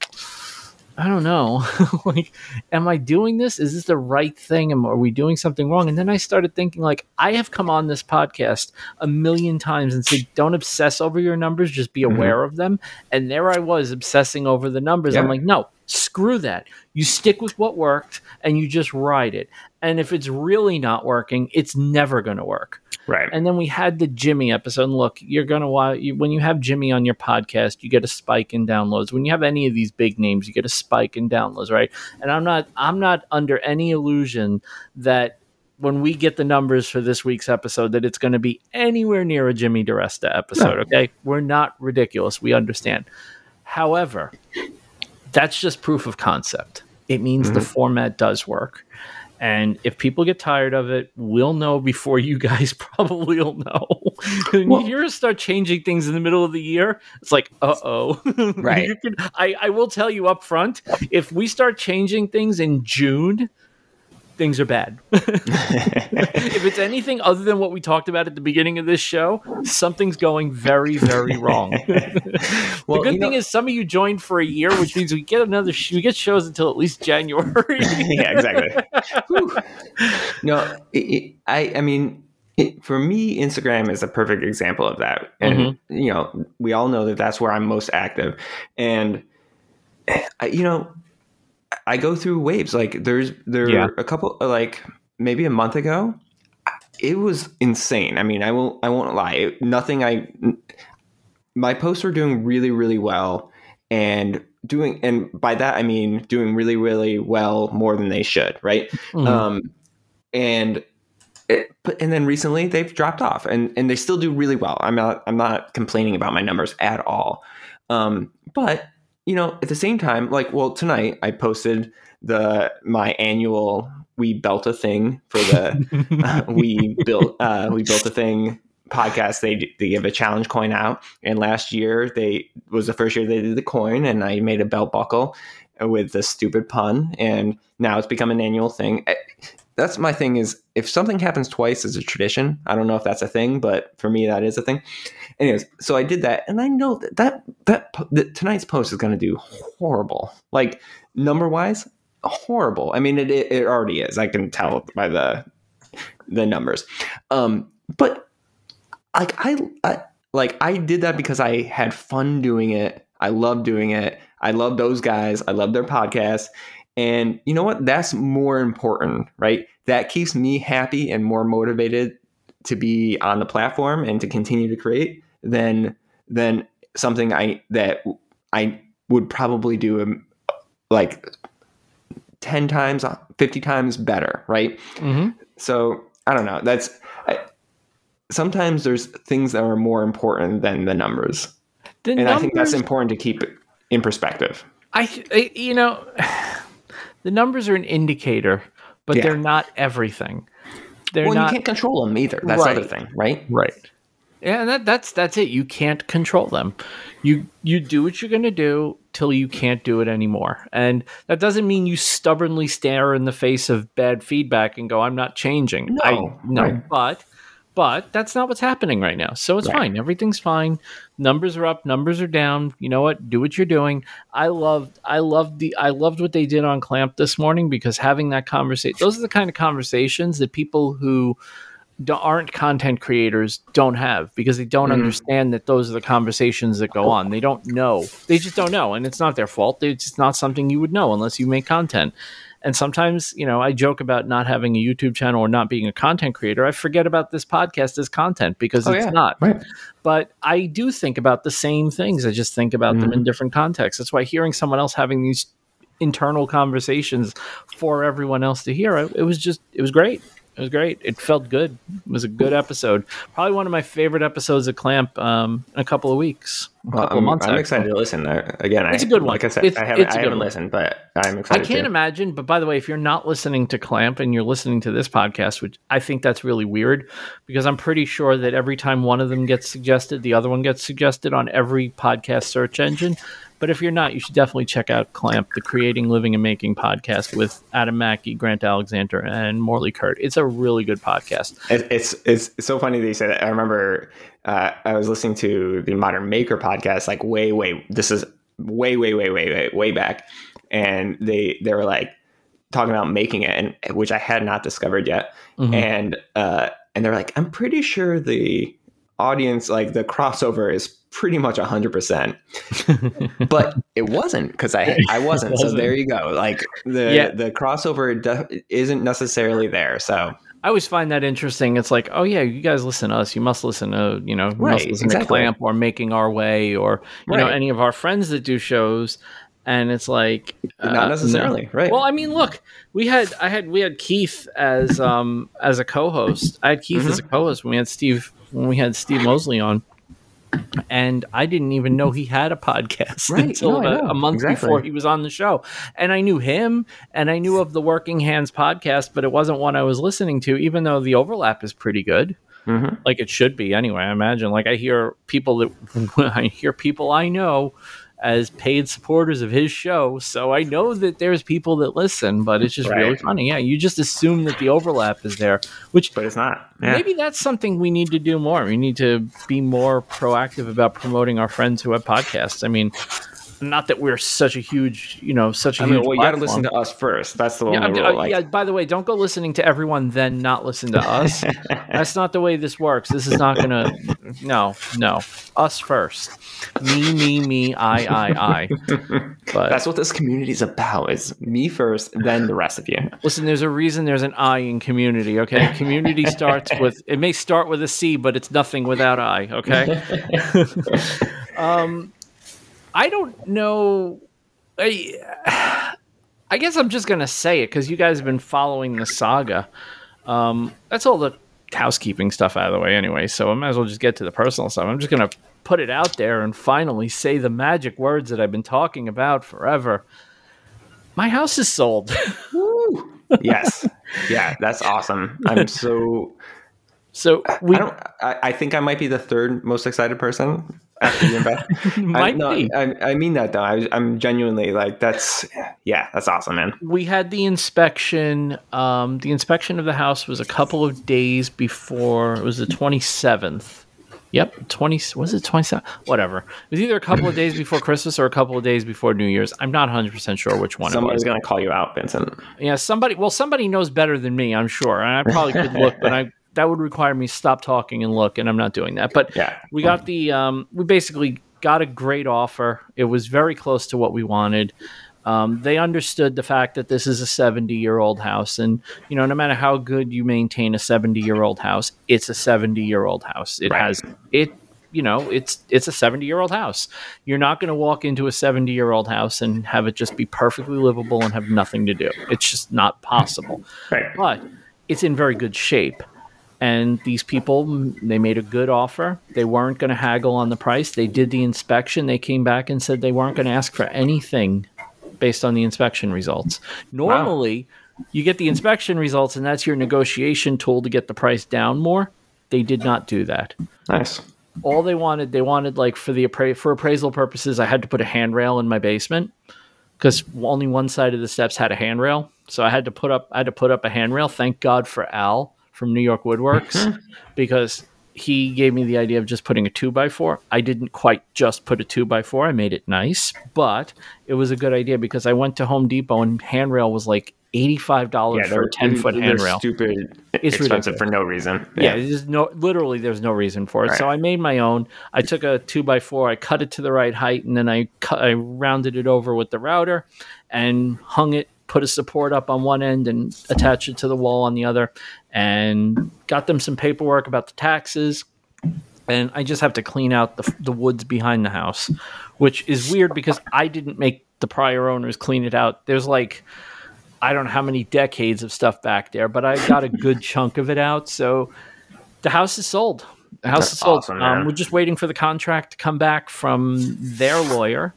I don't know. like, am I doing this? Is this the right thing? Am, are we doing something wrong? And then I started thinking, like, I have come on this podcast a million times and said, don't obsess over your numbers, just be Mhm. aware of them. And there I was obsessing over the numbers. I'm like, no, screw that. You stick with what worked and you just ride it. And if it's really not working, it's never going to work. Right And then we had the Jimmy episode. And look, you're gonna watch when you have Jimmy on your podcast, you get a spike in downloads. When you have any of these big names, you get a spike in downloads, right? And I'm not I'm not under any illusion that when we get the numbers for this week's episode, that it's going to be anywhere near a Jimmy DeResta episode. Okay, we're not ridiculous. We understand. However, that's just proof of concept. It means the mm-hmm. format does work. And if people get tired of it, we'll know before you guys probably will know. when Well- you hear us start changing things in the middle of the year, it's like, uh oh. Right. I, I will tell you up front if we start changing things in June, things are bad. if it's anything other than what we talked about at the beginning of this show, something's going very, very wrong. well the good thing know- is some of you joined for a year, which means we get another sh- we get shows until at least January. yeah, exactly. No, it, it, I, I mean, it, for me, Instagram is a perfect example of that. And Mm-hmm. you know, we all know that that's where I'm most active. And I, you know, I go through waves. Like there's there Yeah. a couple like maybe a month ago. It was insane. I mean, I won't I won't lie. It, nothing I my posts were doing really really well and doing and by that I mean doing really really well more than they should, right? Mhm. Um, and it, but and then recently they've dropped off, and and they still do really well. I'm not I'm not complaining about my numbers at all. Um, but you know, at the same time, like, well, tonight I posted the my annual we built a thing for the uh, we built uh, we built a thing podcast. They they give a challenge coin out and last year they was the first year they did the coin and i made a belt buckle with the stupid pun and now it's become an annual thing. Eh, that's my thing is if something happens twice as a tradition i don't know if that's a thing but for me that is a thing anyways so i did that and i know that that, that, that tonight's post is going to do horrible like number wise horrible i mean it, it already is i can tell by the the numbers um but like I, I like I did that because I had fun doing it. I love doing it. I love those guys. I love their podcast. And you know what? That's more important, right? That keeps me happy and more motivated to be on the platform and to continue to create than than something I that I would probably do um, like 10 times 50 times better right mm-hmm. so i don't know that's sometimes there's things that are more important than the numbers. The and numbers, I think that's important to keep in perspective. I, I you know, the numbers are an indicator, but yeah. they're not everything. They're well, not, you can't control them either. That's right. the other thing, right? Right. Yeah, that, that's that's it. You can't control them. You you do what you're gonna do till you can't do it anymore, and that doesn't mean you stubbornly stare in the face of bad feedback and go, "I'm not changing." No, I, no, right. but but that's not what's happening right now. So it's right. fine. Everything's fine. Numbers are up, numbers are down. You know what? Do what you're doing. I loved I loved the I loved what they did on Clamp this morning because having that conversation those are the kind of conversations that people who aren't content creators don't have because they don't mm-hmm. understand that those are the conversations that go on. They don't know. They just don't know and it's not their fault. It's just not something you would know unless you make content. And sometimes, you know, I joke about not having a YouTube channel or not being a content creator. I forget about this podcast as content because oh, it's yeah. not. Right. But I do think about the same things. I just think about mm-hmm. them in mm-hmm. different contexts. That's why hearing someone else having these internal conversations for everyone else to hear, it was just, it was great. It was great. It felt good. It was a good episode. Probably one of my favorite episodes of Clamp um, in a couple of weeks, a well, couple I'm, of months. I'm excited to listen. There. Again, it's I, a good one. Like I said, it's, I haven't, I haven't listened, but I'm excited. I can't too. imagine. But by the way, if you're not listening to Clamp and you're listening to this podcast, which I think that's really weird, because I'm pretty sure that every time one of them gets suggested, the other one gets suggested on every podcast search engine. But if you're not, you should definitely check out Clamp, the Creating, Living, and Making podcast with Adam Mackey, Grant Alexander, and Morley Kert. It's a really good podcast. It's it's, so funny that you say that. I remember uh, I was listening to the Modern Maker podcast, like way, way. This is way, way, way, way, way, way back, and they they were like talking about making it, and which I had not discovered yet, mm-hmm. and uh, and they're like, I'm pretty sure the audience like the crossover is pretty much 100% but it wasn't because i i wasn't, wasn't, so there you go like the yeah. the crossover de- isn't necessarily there so I always find that interesting. It's like, oh yeah, you guys listen to us. You must listen to you know, right, listen exactly. to Clamp or Making Our Way or you right. know any of our friends that do shows. And it's like not uh, necessarily no. right. Well, I mean, look, we had I had we had Keith as um as a co-host. I had Keith mm-hmm. as a co-host when we had Steve when we had Steve Mosley on and I didn't even know he had a podcast right. until no, a, a, month exactly. before he was on the show. And I knew him and I knew of the Working Hands podcast, but it wasn't one I was listening to, even though the overlap is pretty good. Mm-hmm. Like it should be anyway. I imagine. Like I hear people that I hear people I know as paid supporters of his show. So I know that there's people that listen, but it's just right. really funny. Yeah, you just assume that the overlap is there, which but it's not. Yeah. Maybe that's something we need to do more. We need to be more proactive about promoting our friends who have podcasts. I mean, not that we're such a huge, you know, such a I mean, huge. Well, you got to listen to us first. That's the yeah, rule. like. yeah. By the way, don't go listening to everyone, then not listen to us. That's not the way this works. This is not gonna. No, no. Us first. Me, me, me. I, I, I. But that's what this community is about. Is me first, then the rest of you. Listen, there's a reason there's an I in community. Okay, community starts with. It may start with a C, but it's nothing without I. Okay. um I don't know. I, I guess I'm just gonna say it because you guys have been following the saga. Um, that's all the housekeeping stuff out of the way anyway. So I might as well just get to the personal stuff. I'm just gonna put it out there and finally say the magic words that I've been talking about forever. My house is sold. yes. Yeah, that's awesome. I'm so so we I don't I, I think I might be the third most excited person after you and Beth. I, Might be. I, I mean that though. I, I'm genuinely like that's yeah, that's awesome, man. we had the inspection. Um, the inspection of the house was a couple of days before. It was the twenty seventh. Yep, twenty. Was it twenty seven? Whatever. It was either a couple of days before Christmas or a couple of days before New Year's. I'm not 100 percent sure which one Somebody's was. gonna call you out, Vincent. Yeah, somebody. Well, somebody knows better than me. I'm sure, and I probably could look, but I that would require me stop talking and look, and I'm not doing that. But Yeah. we got the. Um, we basically got a great offer. It was very close to what we wanted. Um, they understood the fact that this is a 70 year old house, and you know, no matter how good you maintain a 70 year old house, it's a 70 year old house. It Right. has it. You know, it's it's a 70 year old house. You're not going to walk into a 70 year old house and have it just be perfectly livable and have nothing to do. It's just not possible Right. but it's in very good shape. And these people, they made a good offer. They weren't going to haggle on the price. They did the inspection. They came back and said they weren't going to ask for anything based on the inspection results. Normally, you get the inspection results, and that's your negotiation tool to get the price down more. They did not do that Nice. all they wanted they wanted like for the appra- for appraisal purposes i had to put a handrail in my basement because only one side of the steps had a handrail so i had to put up i had to put up a handrail thank god for al from new york woodworks mm-hmm. because he gave me the idea of just putting a two by four i didn't quite just put a two by four i made it nice but it was a good idea because i went to home depot and handrail was like $85 Yeah, for a 10 foot handrail Stupid, It's expensive ridiculous. for no reason. yeah, there's no literally there's no reason for it. So I made my own. I took a two by four, I cut it to the right height, and then I cut, I rounded it over with the router and hung it. Put a support up on one end and attached it to the wall on the other, and got them some paperwork about the taxes. And I just have to clean out the, the woods behind the house, which is weird because I didn't make the prior owners clean it out. There's like I don't know how many decades of stuff back there, but I got a good chunk of it out. So the house is sold. The house That's is sold. awesome, um, we're just waiting for the contract to come back from their lawyer,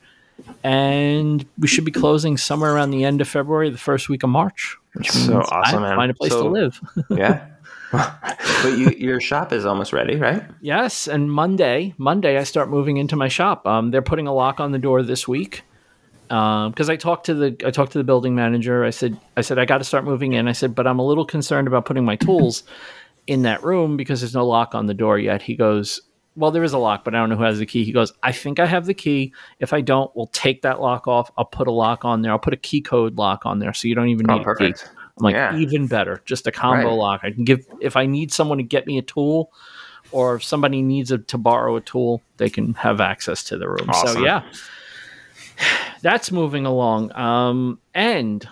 and we should be closing somewhere around the end of February, the first week of March. Which So means I awesome, to man. Find a place So- to live. yeah. but you, your shop is almost ready, right? yes, and Monday, Monday, I start moving into my shop. Um, they're putting a lock on the door this week. because I talked to the I talked to the building manager. I said I said I got to start moving in. I said, but I'm a little concerned about putting my tools in that room because there's no lock on the door yet. He goes, well, there is a lock, but I don't know who has the key. He goes, I think I have the key. If I don't, we'll take that lock off. I'll put a lock on there. I'll put a key code lock on there, so you don't even Oh, need a key. I'm like, Yeah. even better, just a combo Right. lock. I can give if I need someone to get me a tool, or if somebody needs a, to borrow a tool, they can have access to the room. So yeah, that's moving along. Um, and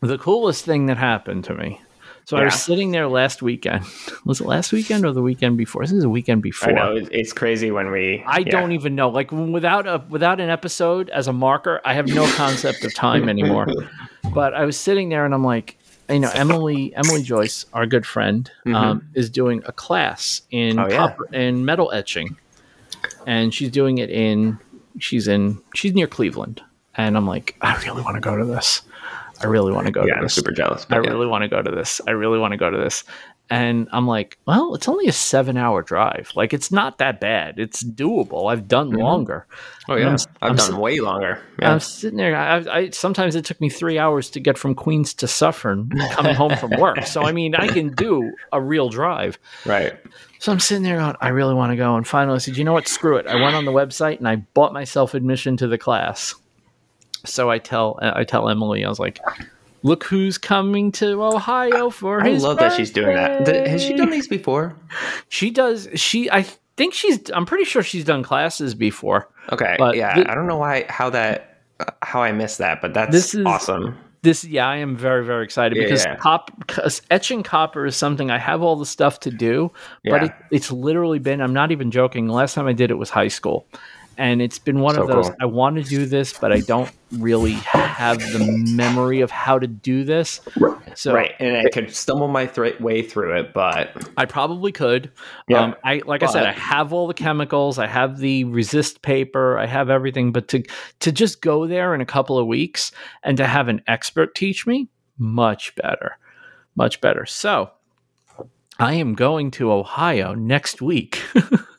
the coolest thing that happened to me. So I was sitting there last weekend. Was it last weekend or the weekend before? This is a weekend before. I know it's crazy when we. I yeah. don't even know. Like without a without an episode as a marker, I have no concept of time anymore. But I was sitting there and I'm like, you know, Emily Emily Joyce, our good friend, um, is doing a class in Mm-hmm. Oh, yeah. copper in metal etching, and she's doing it in she's in she's near Cleveland, and I'm like, I really want to go to this. I really want to go Yeah, to I'm this. super jealous. I yeah. really want to go to this. I really want to go to this. And I'm like, well, it's only a seven hour drive. Like, it's not that bad. It's doable. I've done mm-hmm. longer. Oh yeah, I've I'm done sit- way longer. Yeah. I'm sitting there. I, I sometimes it took me three hours to get from Queens to Suffern coming home from work. So I mean, I can do a real drive. right. So I'm sitting there going, I really want to go. And finally, I said, you know what? Screw it. I went on the website and I bought myself admission to the class. So I tell I tell Emily, I was like, look who's coming to Ohio for I his. I love that she's doing that. Has she done these before? She does. She. I think she's. I'm pretty sure she's done classes before. Okay. But yeah, I don't know why how that how I missed that, but that's This is- awesome. This, yeah, I am very, very excited because yeah. cop, etching copper is something I have all the stuff to do, but Yeah. it, it's literally been. I'm not even joking. The last time I did it was high school, and it's been one of those. cool. I want to do this, but I don't really have the memory of how to do this. So right, and I could stumble my th- way through it, but I probably could. Yeah. Um, I like I said, I have all the chemicals, I have the resist paper, I have everything. But to to just go there in a couple of weeks and to have an expert teach me, much better, much better. So I am going to Ohio next week,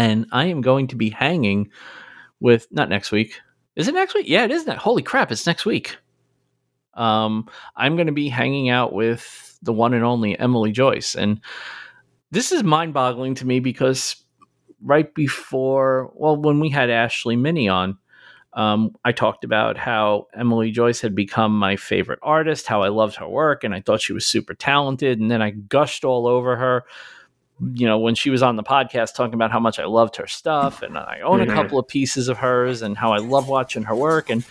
and I am going to be hanging with not next week. Is it next week? Yeah, it is. That holy crap! It's next week. Um, I'm going to be hanging out with the one and only Emily Joyce, and this is mind-boggling to me because right before, well, when we had Ashley Minnie on, um, I talked about how Emily Joyce had become my favorite artist, how I loved her work, and I thought she was super talented. And then I gushed all over her, you know, when she was on the podcast talking about how much I loved her stuff, and I own Mhm. a couple of pieces of hers, and how I love watching her work. And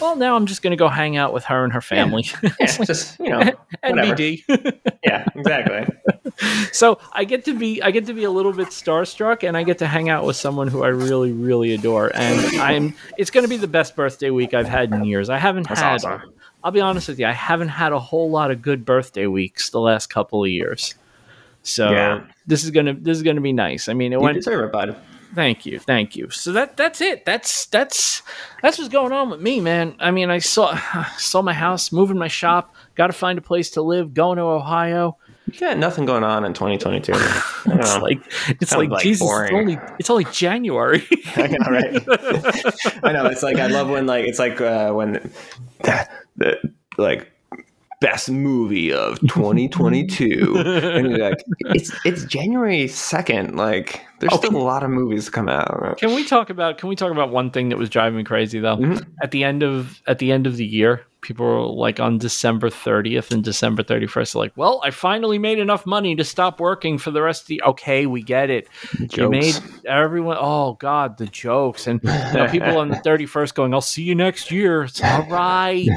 well, now I'm just going to go hang out with her and her family. yeah, just you know. NBD. yeah, exactly. so I get to be I get to be a little bit starstruck, and I get to hang out with someone who I really really adore, and I'm it's going to be the best birthday week I've had in years. I haven't That's had. awesome. I'll be honest with you, I haven't had a whole lot of good birthday weeks the last couple of years. So Yeah. this is gonna this is gonna be nice. I mean, it You went. deserve it, bud. Thank you, thank you. So that that's it. That's that's that's what's going on with me, man. I mean, I saw saw my house, moving my shop, got to find a place to live, going to Ohio. You got nothing going on in 2022. It's like it's like, like Jesus. It's only it's only January. I know, right? I know. It's like I love when like it's like uh, when the, the like best movie of 2022, and you're like, it's it's January 2nd. Like, there's Okay. still a lot of movies to come out. can we talk about can we talk about one thing that was driving me crazy though? Mhm. At the end of at the end of the year, people were like on December 30th and December 31st, like, well, I finally made enough money to stop working for the rest of the. Okay, we get it. You made everyone. Oh God, the jokes and you know, people on the 31st going, "I'll see you next year." It's all right.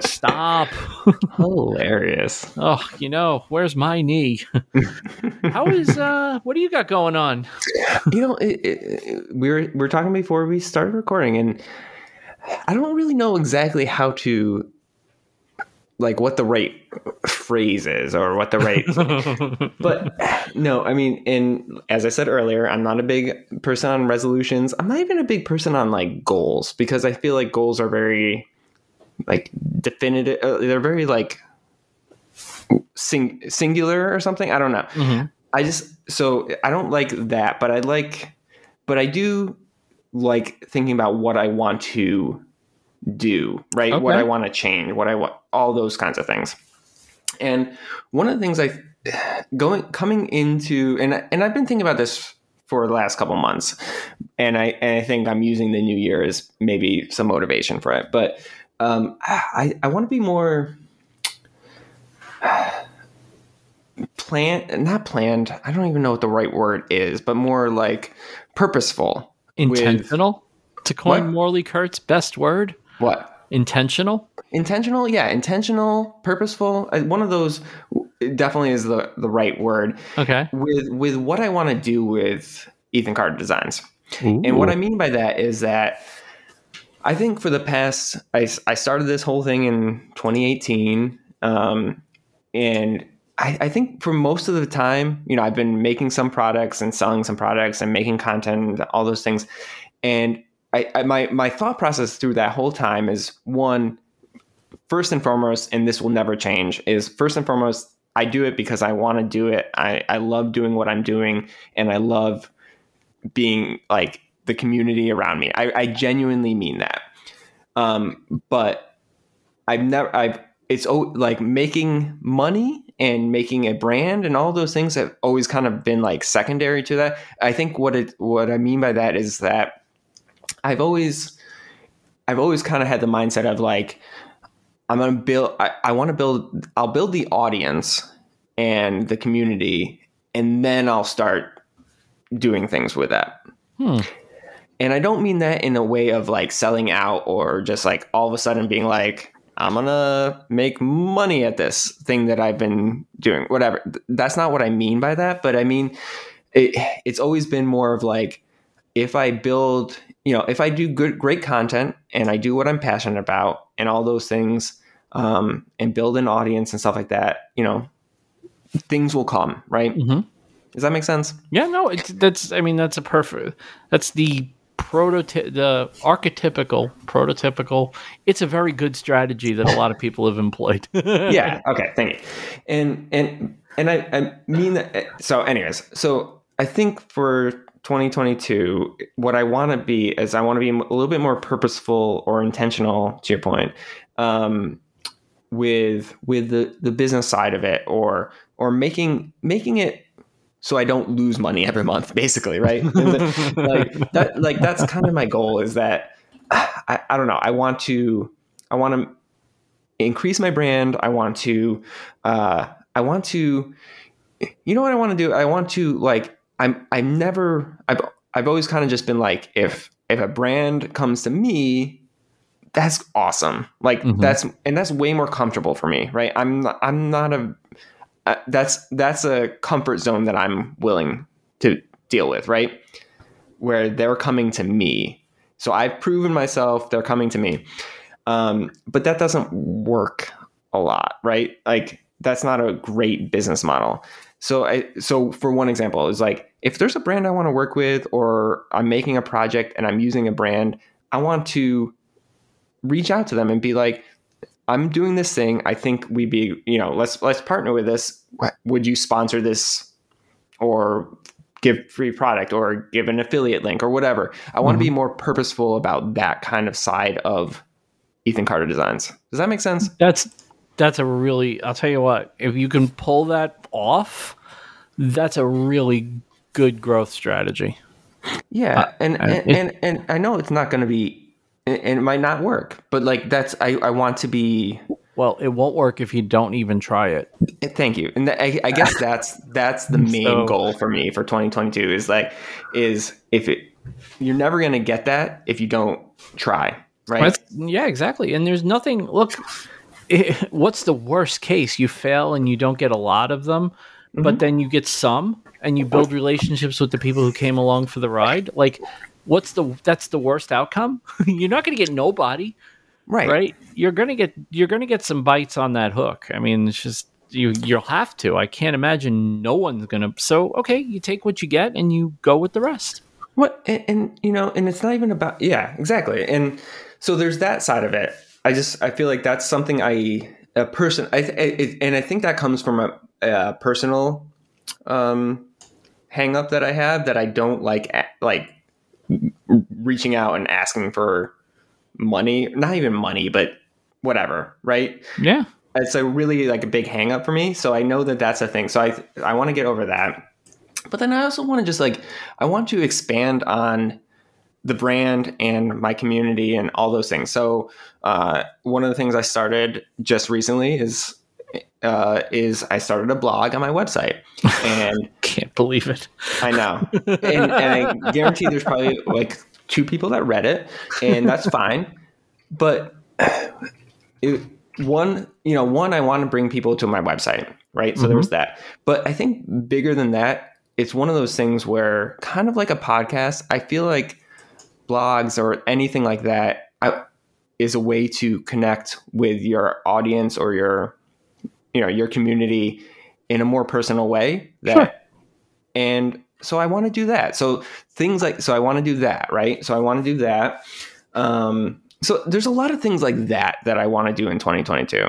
Stop. Hilarious. Oh, you know, where's my knee? How is uh? What do you got going on? you know, it, it, we were we were talking before we started recording, and I don't really know exactly how to like what the right phrase is or what the right but no i mean and as i said earlier i'm not a big person on resolutions. I'm not even a big person on like goals because i feel like goals are very like definitive uh, they're very like sing- singular or something. I don't know. Mhm. I just so I don't like that, but I like, but I do like thinking about what I want to do, right? What I want to change, what I want, all those kinds of things. And one of the things I going coming into and and I've been thinking about this for the last couple months, and I and I think I'm using the new year as maybe some motivation for it, but um, I I want to be more planned not planned i don't even know what the right word is but more like purposeful Intentional. to coin What? Morley Kert's best word. what Intentional. intentional yeah intentional purposeful Uh, one of those definitely is the the right word Okay. with with what i want to do with ethan carter designs and what i mean by that is that i think for the past i, I started this whole thing in 2018 um, and I, I think for most of the time you know i've been making some products and selling some products and making content and all those things. And I, I my my thought process through that whole time is one first and foremost and this will never change is first and foremost i do it because i want to do it. I, I love doing what i'm doing and i love being like the community around me. I, I genuinely mean that. Um, but i've never i've it's like making money and making a brand and all those things have always kind of been like secondary to that i think what it what i mean by that is that i've always i've always kind of had the mindset of like i'm gonna build i, I want to build i'll build the audience and the community and then i'll start doing things with that Hmm. and i don't mean that in a way of like selling out or just like all of a sudden being like i'm gonna make money at this thing that i've been doing whatever that's not what i mean by that but i mean it, it's always been more of like if i build you know if i do good great content and i do what i'm passionate about and all those things um, and build an audience and stuff like that, you know, things will come, right? Mm-hmm. Does that make sense? Yeah, no, it's that's. I mean, that's a perfect. That's the prototype, the archetypical, prototypical. It's a very good strategy that a lot of people have employed. yeah. Okay. Thank you. And and and I, I mean that. So, anyways, so I think for 2022, what I want to be is I want to be a little bit more purposeful or intentional. To your point, um, with with the the business side of it, or or making making it so I don't lose money every month, basically, right? The, like that, like that's kind of my goal. Is that I, I don't know. I want to I want to increase my brand. I want to uh, I want to you know what I want to do? I want to like I'm I'm never I've I've always kind of just been like if if a brand comes to me that's awesome like mm-hmm. that's and that's way more comfortable for me right i'm not, i'm not a that's that's a comfort zone that i'm willing to deal with right? Where they're coming to me. So i've proven myself they're coming to me. Um, but that doesn't work a lot right? Like that's not a great business model. So I so for one example is like if there's a brand I want to work with or I'm making a project and I'm using a brand, I want to reach out to them and be like I'm doing this thing. I think we be, you know, let's let's partner with this. Would you sponsor this or give free product or give an affiliate link or whatever? I want mm-hmm. to be more purposeful about that kind of side of Ethan Carter Designs. Does that make sense? That's that's a really I'll tell you what, if you can pull that off, that's a really good growth strategy. Yeah, uh, and, and, and and I know it's not going to be and it might not work, but like that's I I want to be well, it won't work if you don't even try it. Thank you, and I, I guess that's that's the main so, goal for me for 2022 is like is if it you're never going to get that if you don't try, right? yeah, exactly. And there's nothing. Look, what's the worst case? You fail and you don't get a lot of them, mm-hmm. but then you get some and you build relationships with the people who came along for the ride. Like, what's the that's the worst outcome? You're not going to get nobody, right? Right? You're gonna get you're gonna get some bites on that hook. I mean, it's just you you'll have to. I can't imagine no one's gonna. So okay, you take what you get and you go with the rest. What and, and you know, and it's not even about yeah, exactly. And so there's that side of it I just I feel like that's something I a person I, I and I think that comes from a, a personal um, hang up that I have that I don't like like reaching out and asking for money, not even money, but whatever, right? Yeah. It's a really like a big hang up for me. So I know that that's a thing. So I I want to get over that. But then I also want to just like I want to expand on the brand and my community and all those things. So uh, one of the things I started just recently is uh, is I started a blog on my website, and can't believe it. I know, and, and I guarantee there's probably like two people that read it, and that's fine. But it, one, you know, one I want to bring people to my website, right? So mm-hmm. there was that. But I think bigger than that, it's one of those things where kind of like a podcast. I feel like blogs or anything like that I, is a way to connect with your audience or your you know your community in a more personal way that sure. and so i want to do that so things like so i want to do that right so i want to do that um so there's a lot of things like that that i want to do in 2022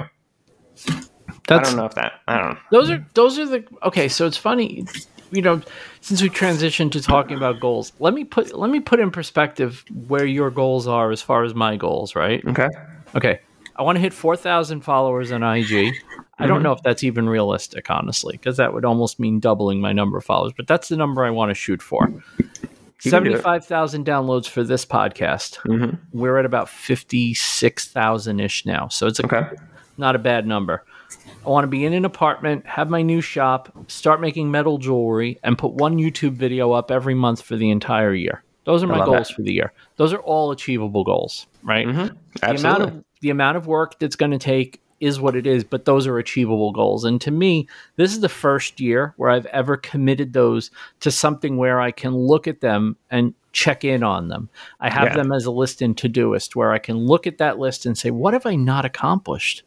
That's, I don't know if that I don't know. Those are those are the okay. So it's funny you know, since we transitioned to talking about goals, let me put let me put in perspective where your goals are as far as my goals, right? Okay. Okay. I want to hit 4,000 followers on IG. Mm-hmm. I don't mm-hmm. know if that's even realistic, honestly, because that would almost mean doubling my number of followers, but that's the number I want to shoot for. 75,000 downloads for this podcast. Mm-hmm. We're at about 56,000 ish now. So it's a, okay. not a bad number. I want to be in an apartment, have my new shop, start making metal jewelry, and put one YouTube video up every month for the entire year. Those are my goals that. for the year. Those are all achievable goals, right? Mm-hmm. Absolutely. The amount of the amount of work that's going to take is what it is, but those are achievable goals. And to me, this is the first year where I've ever committed those to something where I can look at them and check in on them. I have yeah. them as a list in Todoist where I can look at that list and say, what have I not accomplished?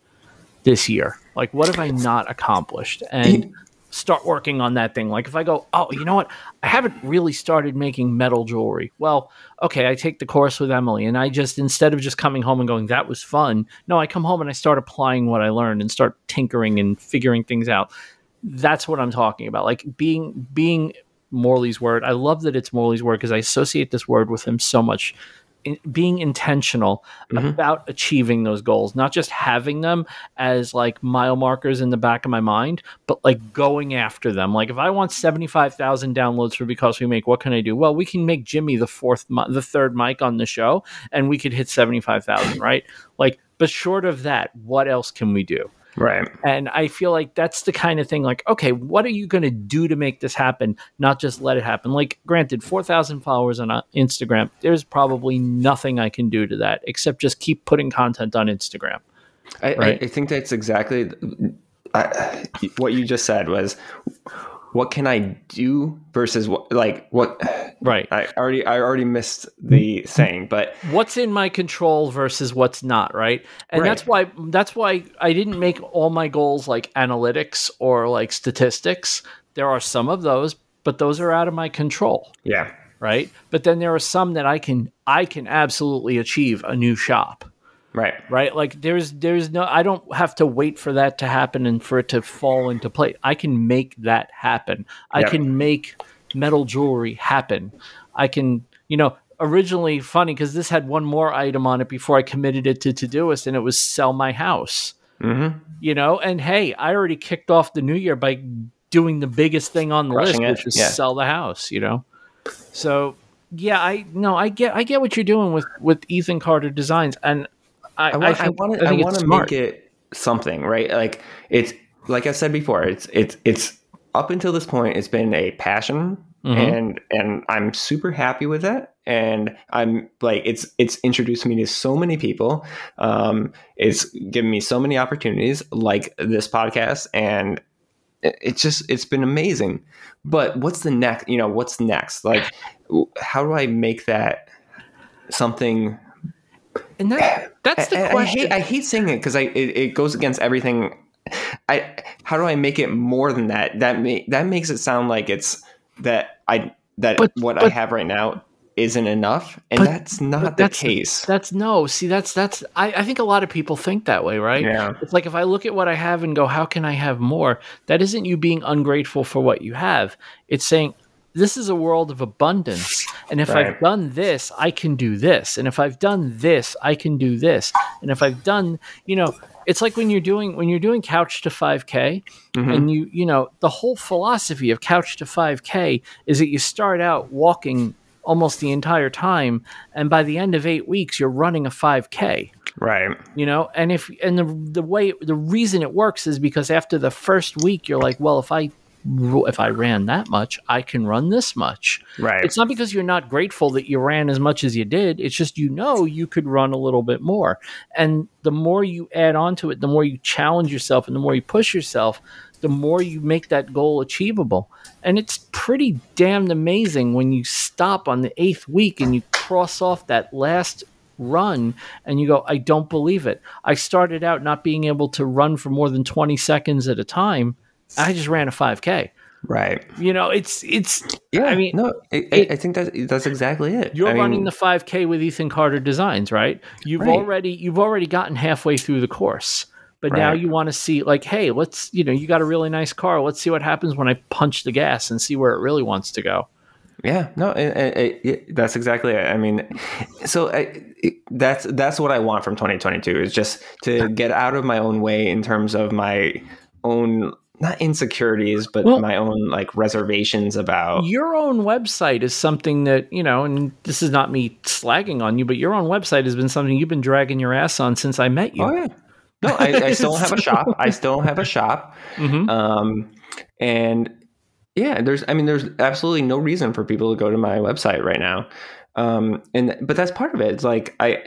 this year? Like, what have I not accomplished? And start working on that thing. Like, if I go, oh, you know what? I haven't really started making metal jewelry. Well, okay, I take the course with Emily, and I just, instead of just coming home and going, that was fun, no, I come home and I start applying what I learned and start tinkering and figuring things out. That's what I'm talking about. Like, being, being, Morley's word. I love that it's Morley's word because I associate this word with him so much in, being intentional mm-hmm. about achieving those goals, not just having them as like mile markers in the back of my mind, but like going after them. Like if I want 75,000 downloads for Because We Make, what can I do? Well, we can make Jimmy the fourth, the third mic on the show and we could hit 75,000, right? Like, but short of that, what else can we do? Right. And I feel like that's the kind of thing like, okay, what are you going to do to make this happen? Not just let it happen. Like, granted, 4,000 followers on uh, Instagram, there's probably nothing I can do to that except just keep putting content on Instagram. I, right? I, I think that's exactly I, what you just said was what can I do versus what like what right. I already I already missed the saying but what's in my control versus what's not right? And right. that's why that's why I didn't make all my goals like analytics or like statistics. There are some of those but those are out of my control. Yeah. Right? But then there are some that I can I can absolutely achieve a new shop Right. Right. Like there's there's no I don't have to wait for that to happen and for it to fall into place. I can make that happen. I yep. can make metal jewelry happen. I can, you know, originally funny because this had one more item on it before I committed it to Todoist, and it was sell my house. Mm-hmm. You know, and hey, I already kicked off the new year by doing the biggest thing on the Crushing list, it. which is yeah. sell the house. You know, so yeah, I no, I get I get what you're doing with with Ethan Carter Designs, and I, I, I want to I, want to make it something, right? Like it's like I said before, it's it's it's up until this point, it's been a passion, mm-hmm. and and I'm super happy with it. And I'm like, it's it's introduced me to so many people. Um, it's given me so many opportunities, like this podcast, and it's just it's been amazing. But what's the next? You know, what's next? Like, how do I make that something and that that's the I, question. I hate, I hate saying it because I it, it, goes against everything. I how do I make it more than that? That may, that makes it sound like it's that I that but, what but, I have right now isn't enough, and but, that's not the case. That's no. See, that's that's. I, I think a lot of people think that way, right? Yeah. It's like if I look at what I have and go, how can I have more? That isn't you being ungrateful for what you have. It's saying this is a world of abundance. And if right. I've done this, I can do this. And if I've done this, I can do this. And if I've done, you know, it's like when you're doing when you're doing couch to 5k mm-hmm. and you you know the whole philosophy of couch to 5k is that you start out walking almost the entire time and by the end of 8 weeks you're running a 5k right you know and if and the the way the reason it works is because after the first week you're like well if i if I ran that much, I can run this much. Right. It's not because you're not grateful that you ran as much as you did. It's just you know you could run a little bit more. And the more you add on to it, the more you challenge yourself and the more you push yourself, the more you make that goal achievable. And it's pretty damned amazing when you stop on the eighth week and you cross off that last run and you go, I don't believe it. I started out not being able to run for more than 20 seconds at a time I just ran a 5K. Right. You know, it's it's. Yeah. I mean, no, I, it, I think that that's exactly it. You're I running mean, the 5K with Ethan Carter Designs, right? You've right. already you've already gotten halfway through the course, but right. now you want to see like, hey, let's you know, you got a really nice car. Let's see what happens when I punch the gas and see where it really wants to go. Yeah, no, it, it, that's exactly it. I mean, so that's that's what I want from 2022 is just to get out of my own way in terms of my own not insecurities, but well, my own like reservations about your own website is something that you know, and this is not me slagging on you, but your own website has been something you've been dragging your ass on since I met you. Oh yeah, no, I, I still have a shop. I still have a shop, mm-hmm. um, and yeah, there's, I mean, there's absolutely no reason for people to go to my website right now, um, and but that's part of it. It's like I,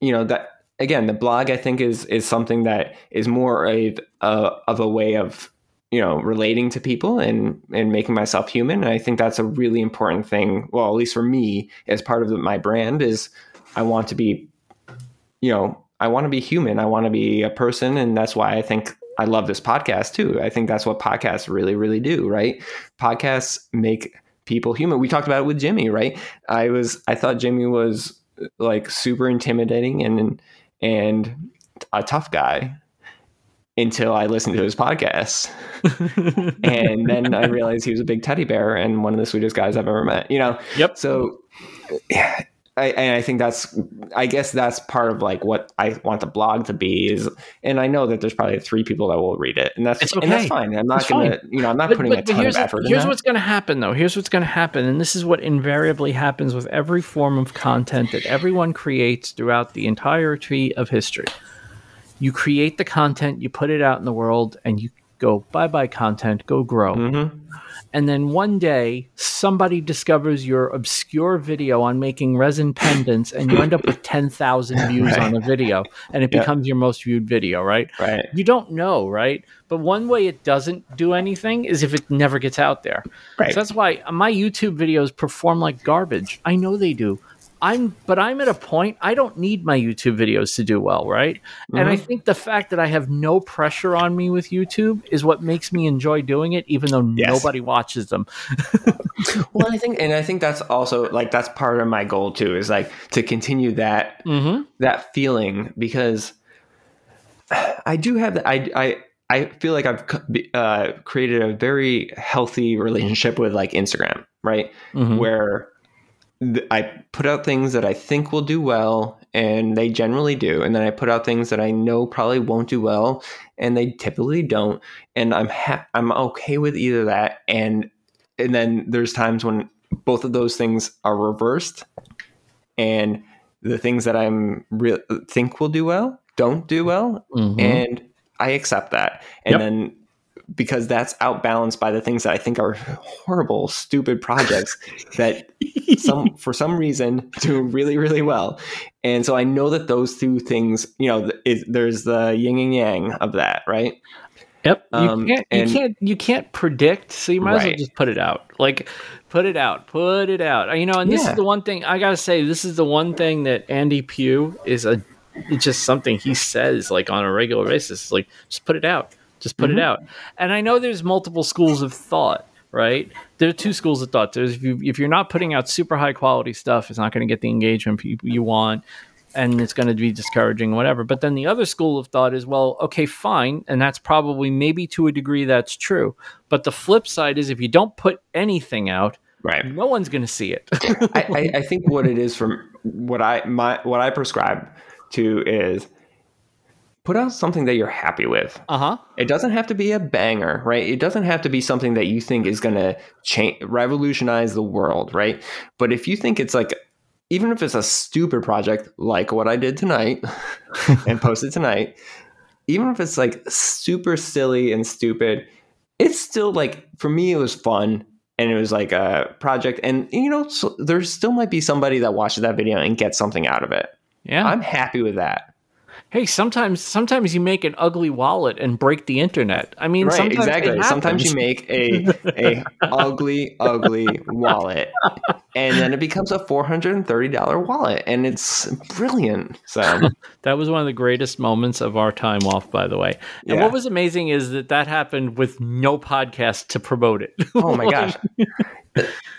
you know, that again, the blog I think is is something that is more of a, of a way of you know relating to people and and making myself human. And I think that's a really important thing. Well, at least for me, as part of the, my brand, is I want to be, you know, I want to be human. I want to be a person, and that's why I think I love this podcast too. I think that's what podcasts really, really do, right? Podcasts make people human. We talked about it with Jimmy, right? I was I thought Jimmy was like super intimidating and and a tough guy until I listened to his podcast. and then I realized he was a big teddy bear and one of the sweetest guys I've ever met. You know? Yep. So yeah, I, and I think that's, I guess that's part of like what I want the blog to be is, and I know that there's probably three people that will read it, and that's It's and that's fine. I'm not gonna, you know, I'm not But- putting but- a but ton here's, of effort in here's what's going to happen though. Here's what's going to happen and this is what invariably happens with every form of content that everyone creates throughout the entirety of history. You create the content you put it out in the world and you go bye bye content. Go grow. Mhm. And then one day somebody discovers your obscure video on making resin pendants and you end up with 10,000 views Right. on a video and it Yeah. becomes your most viewed video right Right. you don't know, right? But one way it doesn't do anything is if it never gets out there. Right. So that's why my YouTube videos perform like garbage. I know they do. I'm but I'm at a point I don't need my YouTube videos to do well, right? And I think the fact that I have no pressure on me with YouTube is what makes me enjoy doing it even though Yes. nobody watches them. Well, I think, and I think that's also like that's part of my goal too, is like to continue that Mm-hmm. that feeling because I do have that. I I I feel like I've uh, created a very healthy relationship with like Instagram, right? Mhm. Where th- I put out things that I think will do well, and they generally do, and then I put out things that I know probably won't do well, and they typically don't, and I'm ha- I'm okay with either that, and and then there's times when both of those things are reversed, and the things that I'm real think will do well don't do well, Mhm. and I accept that. And Yep. then because that's outbalanced by the things that I think are horrible, stupid projects that some for some reason do really really well. And so I know that those two things, you know, there's the yin and yang of that, right? Yep. You Um, can't you can't you can't predict, so you might as well just put it out. Like put it out. Put it out. You know, and this Yeah. is the one thing I gotta say, this is the one thing that Andy Pugh is a it's just something he says like on a regular basis. It's like just put it out. Just put it Mhm. out. And I know there's multiple schools of thought, right? There are two schools of thought. There's if you if you're not putting out super high quality stuff, it's not going to get the engagement you, you want and it's going to be discouraging whatever but then the other school of thought is well okay fine and that's probably maybe to a degree that's true but the flip side is if you don't put anything out Right. no one's going to see it I, I, I think what it is from what I my what I prescribe to is put out something that you're happy with. uh-huh It doesn't have to be a banger, right? It doesn't have to be something that you think is going to change, revolutionize the world, right? But if you think it's like, even if it's a stupid project like what I did tonight and posted tonight, even if it's like super silly and stupid, it's still like for me it was fun and it was like a project, and you know so there still might be somebody that watches that video and gets something out of it. yeah I'm happy with that. Hey sometimes sometimes you make an ugly wallet and break the internet i mean right sometimes exactly sometimes you make a a ugly ugly wallet and then it becomes a $430 wallet and it's brilliant so That was one of the greatest moments of our time off, by the way. And Yeah. what was amazing is that that happened with no podcast to promote it. oh my gosh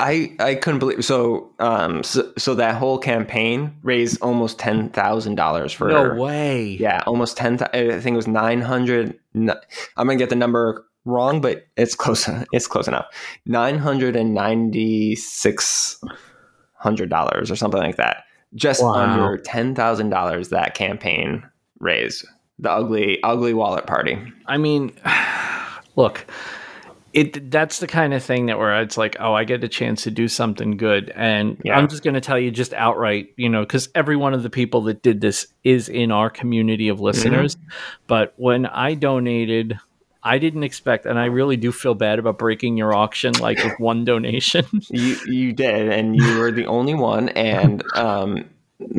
i i couldn't believe so um so, so that whole campaign raised almost $10000 for no way. yeah almost 10 i think it was 900 n- i'm gonna get the number wrong but it's close it's close enough 996 hundred dollars or something like that just Wow. under ten thousand dollars that campaign raised the ugly ugly wallet party I mean, look, it that's the kind of thing that where it's like, oh, I get a chance to do something good, and Yeah. I'm just going to tell you just outright, you know, because every one of the people that did this is in our community of listeners. But when I donated. I didn't expect, and I really do feel bad about breaking your auction like with one donation. you you did and you were the only one and um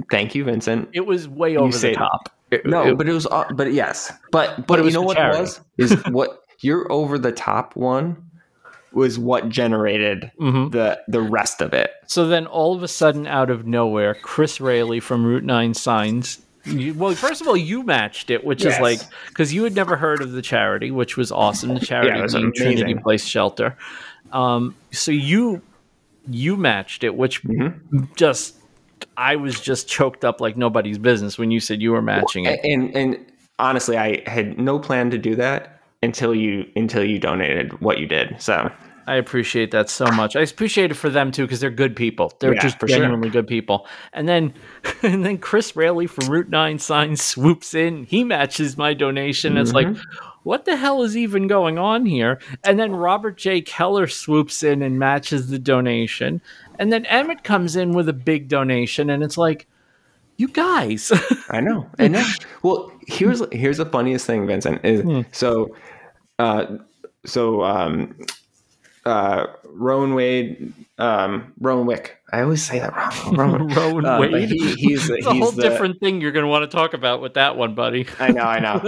thank you vincent It was way over the top. It- no it- but it was uh, but yes but but, But you know what charity. it was is what your over the top one was what generated Mhm. the the rest of it So then all of a sudden, out of nowhere, Chris Rayleigh from Route 9 Signs You, well, first of all, you matched it, which Yes. is like because you had never heard of the charity, which was awesome. The charity it was being Trinity. Place Shelter. Um, so you you matched it, which Mm-hmm. just I was just choked up like nobody's business when you said you were matching it. and and honestly, I had no plan to do that until you until you donated what you did. So I appreciate that so much. I appreciate it for them too because they're good people. They're Yeah, just for sure. genuinely good people. And then, and then Chris Raley from Route Nine Signs swoops in. He matches my donation. It's like, Mm-hmm. what the hell is even going on here? And then Robert J. Keller swoops in and matches the donation. And then Emmett comes in with a big donation, and it's like, you guys. I know, I know. well, here's here's the funniest thing, Vincent. Is Hmm. so, uh, so um, uh, Rowan Wade, um, Rowan Wick. I always say that wrong. Rowan, Rowan uh, Wade. He, he's it's a he's whole the, different thing you're going to want to talk about with that one, buddy. I know, I know.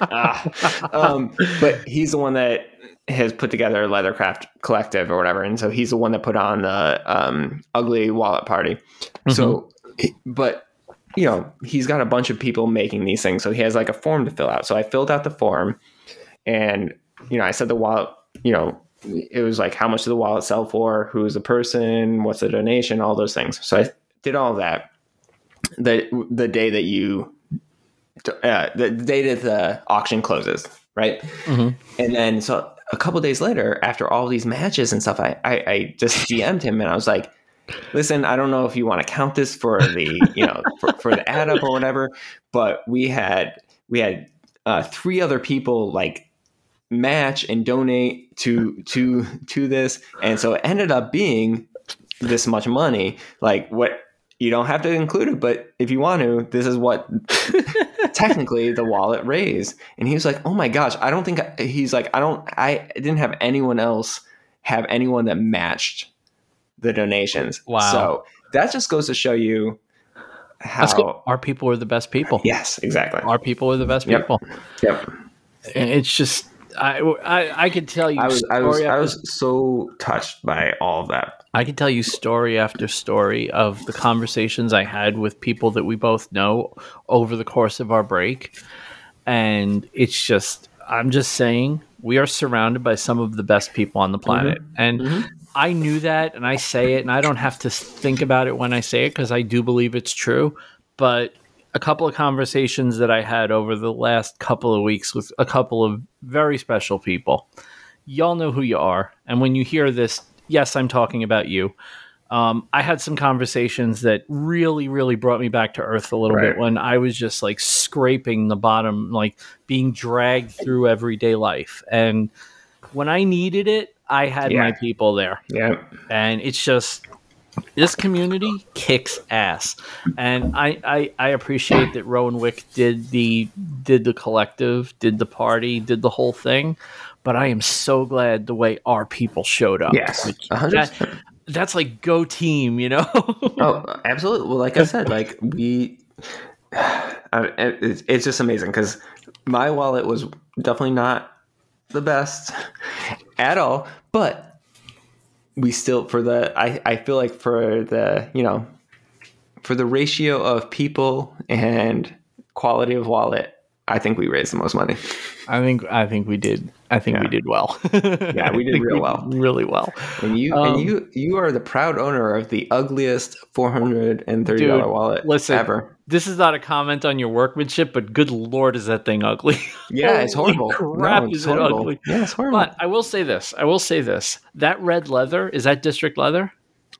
Ah. um, but he's the one that has put together Leathercraft Collective or whatever, and so he's the one that put on the um, Ugly Wallet Party. So, but you know, he's got a bunch of people making these things, so he has like a form to fill out. So I filled out the form, and you know, I said the wallet, you know. It was like how much did the wallet sell for? Who's the person? What's the donation? All those things. So I did all that. The the day that you uh, the day that the auction closes, right? Mhm. And then so a couple days later, after all these matches and stuff, I, I I just DM'd him and I was like, "Listen, I don't know if you want to count this for the you know for, for the add up or whatever, but we had we had uh, three other people like match and donate to to to this, and so it ended up being this much money. Like what." You don't have to include it, but if you want to, this is what technically the wallet raised. And he was like, "Oh my gosh, I don't think I, he's like I don't I didn't have anyone else have anyone that matched the donations." Wow. So that just goes to show you That's how Our people are the best people. Yes, exactly. Our people are the best Yep. people. Yep. And it's just I I, I could tell you I was I was story I was so touched by all of that. I can tell you story after story of the conversations I had with people that we both know over the course of our break. And it's just, I'm just saying, we are surrounded by some of the best people on the mm-hmm. planet. And mm-hmm. I knew that, and I say it, and I don't have to think about it when I say it because I do believe it's true. But a couple of conversations that I had over the last couple of weeks with a couple of very special people y'all know who you are. And when you hear this, yes, I'm talking about you. Um, I had some conversations that really, really brought me back to earth a little Right. bit when I was just like scraping the bottom, like being dragged through everyday life. And when I needed it, I had my people there. Yep. And it's just, this community kicks ass, and I, I I appreciate that Rowan Wick did the did the collective, did the party, did the whole thing. But I am so glad the way our people showed up. Yes. Like, that- that's like go team, you know. Oh, absolutely. Well, like I said, like we, I, it's, it's just amazing because my wallet was definitely not the best at all, but we still for the I I feel like for the you know for the ratio of people and quality of wallet, I think we raised the most money. I think I think we did. I think we did well. Yeah, we did real well. really well. And you Um, and you you are the proud owner of the ugliest four hundred and thirty dollar wallet listen, ever. This is not a comment on your workmanship, but good lord, is that thing ugly? Yeah, it's horrible. crap, it's is it ugly? Yeah, it's horrible. But I will say this. I will say this. That red leather is that district leather?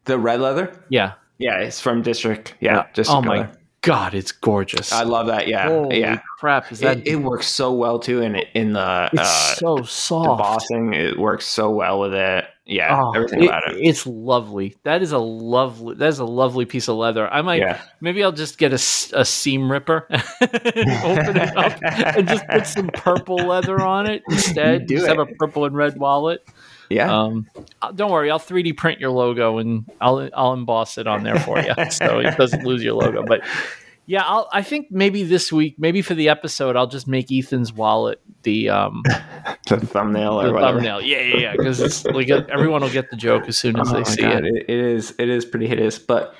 the red leather? Yeah. Yeah, it's from District. Yeah, oh District. my Color. God, it's gorgeous. I love that. Yeah, Holy yeah. crap! Is that It, it works so well too, in in the it's uh, so soft. embossing. It works so well with it. Yeah, Oh, everything it- about it. It's lovely. That is a lovely. That is a lovely piece of leather. I might. Yeah. Maybe I'll just get a, a seam ripper, and open it up, and just put some purple leather on it instead. do just it. have a purple and red wallet. Yeah, Um, uh, don't worry, I'll 3D print your logo and I'll I'll emboss it on there for you, so it doesn't lose your logo. But yeah, I'll, I think maybe this week, maybe for the episode, I'll just make Ethan's wallet the um the thumbnail or the whatever. thumbnail. Yeah, yeah, yeah, because it's like uh, everyone will get the joke as soon as Oh they see God, it. it. It is. It is pretty hideous, but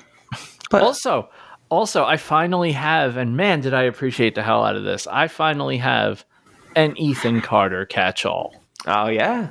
but Also, Also, I finally have, and man, did I appreciate the hell out of this. I finally have an Ethan Carter catch-all. Oh yeah.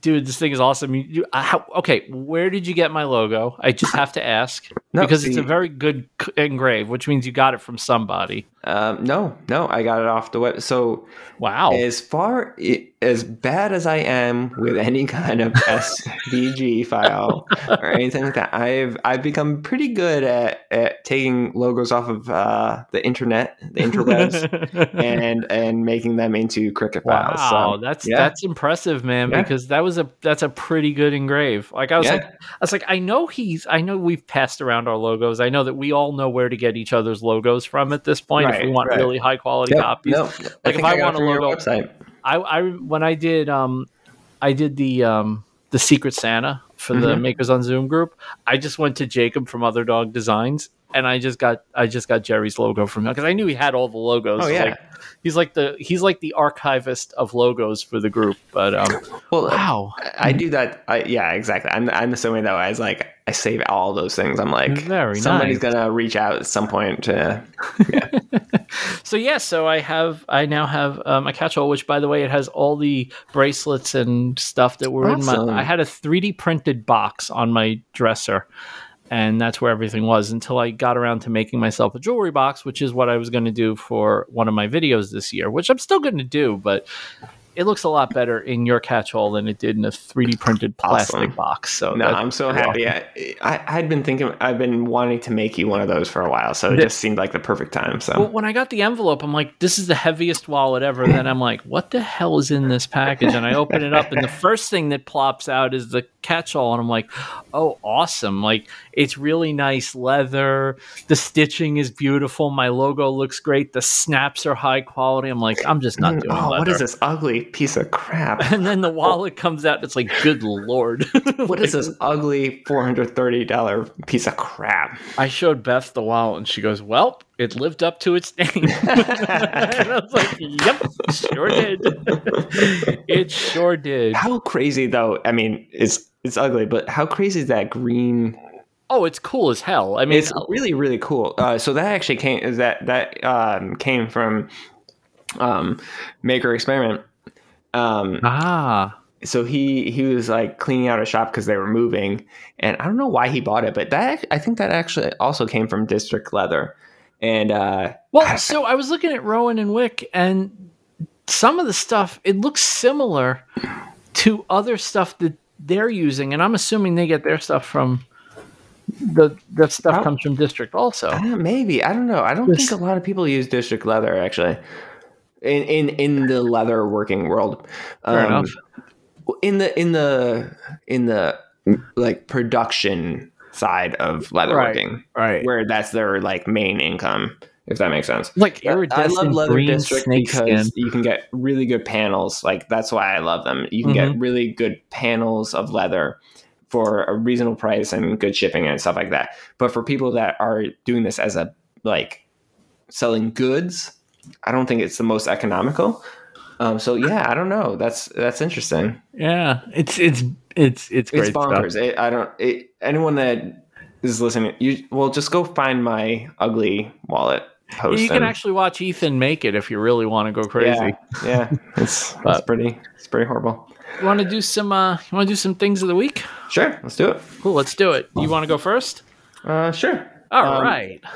Dude, this thing is awesome. You, you, I, how, okay, where did you get my logo? I just have to ask No, because it's a very good c- engrave, which means you got it from somebody. Um, no, no, I got it off the web. So Wow. as far as bad as I am with any kind of SVG file or anything like that, I've I've become pretty good at, at taking logos off of uh, the internet, the interwebs, and and making them into Cricut files. Wow, So, that's yeah. that's impressive, man. Yeah. Because that was a that's a pretty good engrave. Like I was Yeah. like, I was like, I know he's, I know we've passed around our logos. I know that we all know where to get each other's logos from at this point if we want right. really high quality Yep, copies. no, Like, I if I I, want a logo- website. I, I when I did um I did the um the Secret Santa for the Mhm. Makers on Zoom group. I just went to Jacob from Other Dog Designs and I just got I just got Jerry's logo from him because I knew he had all the logos. Oh yeah. like, he's like the he's like the archivist of logos for the group. But um well, wow, I do that. I, yeah, exactly. I'm I'm the same way though. I was like, I save all those things. I'm like, Very somebody's nice. gonna reach out at some point to. so yeah, so I have I now have um, a catch-all, which by the way, it has all the bracelets and stuff that were Awesome. in my. I had a 3D printed box on my dresser, and that's where everything was until I got around to making myself a jewelry box, which is what I was going to do for one of my videos this year, which I'm still going to do, but. It looks a lot better in your catch-all than it did in a 3D printed plastic Awesome. box. So No, I'm so happy. I, I I'd been thinking. I've been wanting to make you one of those for a while, so it The- just seemed like the perfect time. So Well, when I got the envelope, I'm like, this is the heaviest wallet ever. Then I'm like, what the hell is in this package? And I open it up, and the first thing that plops out is the catch all. And I'm like, oh, awesome. Like, it's really nice leather. The stitching is beautiful. My logo looks great. The snaps are high quality. I'm like, I'm just not mm, doing oh, leather. what is this ugly piece of crap? And then the wallet comes out. And it's like, good lord. What is this ugly four hundred thirty dollar piece of crap? I showed Beth the wallet, and she goes, well, it lived up to its name. and I was like, yep, sure did. it sure did. How crazy though? I mean, it's it's ugly, but how crazy is that green? Oh, it's cool as hell. I mean, It's really really cool. Uh, so that actually came is that that um, came from um, Maker Experiment. Um, ah, so he he was like cleaning out a shop because they were moving, and I don't know why he bought it, but that I think that actually also came from District Leather, and uh, well, so I was looking at Rowan and Wick, and some of the stuff it looks similar to other stuff that they're using, and I'm assuming they get their stuff from the that stuff comes from District also. uh, maybe I don't know. I don't This- think a lot of people use District Leather actually. In, in in the leather working world, Um, in the in the in the like production side of leatherworking, Right. where that's their like main income, if that makes sense. Like I iridescent love Leather green District because snakeskin. you can get really good panels. Like that's why I love them. You can Mm-hmm. get really good panels of leather for a reasonable price and good shipping and stuff like that. But for people that are doing this as a like selling goods, I don't think it's the most economical. Um, so yeah, I don't know. That's that's interesting. Yeah, it's it's it's it's great It's stuff. bonkers. It, I don't. It, anyone that is listening, you well just go find my ugly wallet post. You can actually watch Ethan make it if you really want to go crazy. Yeah, yeah. It's, it's pretty. It's pretty horrible. You want to do some? Uh, you want to do some things of the week? Sure, let's do it. Cool, let's do it. You want to go first? Uh, sure. All right, Um,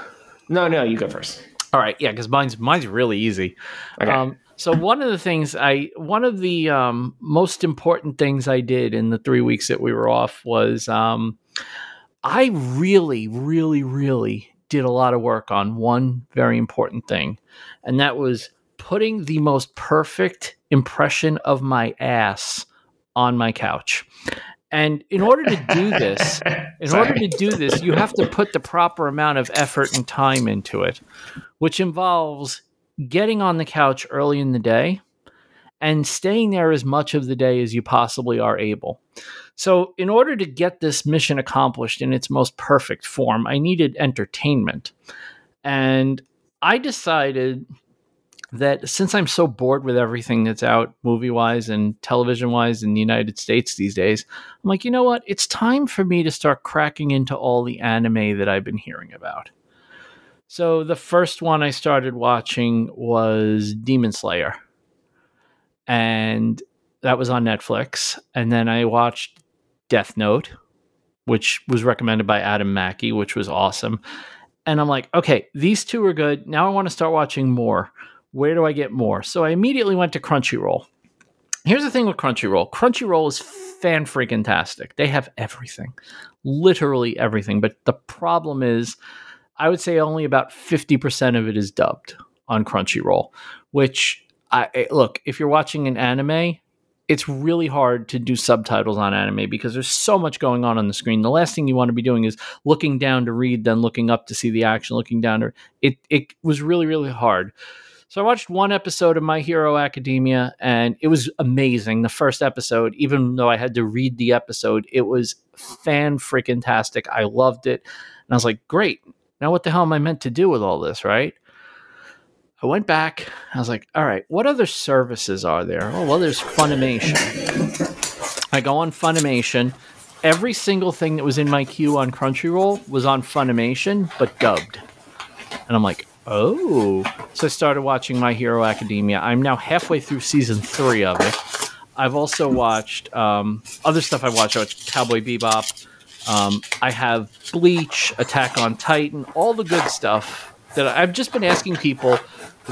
No, no, you go first. all right. Yeah, because mine's mine's really easy. Okay. Um, so one of the things I, one of the um, most important things I did in the three weeks that we were off was, um, I really, really, really did a lot of work on one very important thing, and that was putting the most perfect impression of my ass on my couch. And in order to do this, in order to do this, you have to put the proper amount of effort and time into it, which involves getting on the couch early in the day and staying there as much of the day as you possibly are able. So, in order to get this mission accomplished in its most perfect form, I needed entertainment. And I decided that since I'm so bored with everything that's out movie wise and television wise in the United States these days, I'm like, you know what? It's time for me to start cracking into all the anime that I've been hearing about. So the first one I started watching was Demon Slayer. And that was on Netflix. And then I watched Death Note, which was recommended by Adam Mackey, which was awesome. And I'm like, okay, these two are good. Now I want to start watching more. Where do I get more? So I immediately went to Crunchyroll. Here's the thing with Crunchyroll Crunchyroll is fan freaking tastic. They have everything, literally everything. But the problem is, I would say only about 50% of it is dubbed on Crunchyroll, which I eh, look, if you're watching an anime, it's really hard to do subtitles on anime because there's so much going on on the screen. The last thing you want to be doing is looking down to read, then looking up to see the action, looking down to it. It was really really hard. So I watched one episode of My Hero Academia, and it was amazing. The first episode, even though I had to read the episode, it was fan freaking tastic. I loved it, and I was like, great. Now what the hell am I meant to do with all this, right? I went back. I was like, all right, what other services are there? Oh, well, there's Funimation. I go on Funimation. Every single thing that was in my queue on Crunchyroll was on Funimation, but dubbed. And I'm like, oh. So I started watching My Hero Academia. I'm now halfway through season three of it. I've also watched um, other stuff I watched. I watched Cowboy Bebop. Um, I have Bleach, Attack on Titan, all the good stuff that I've just been asking people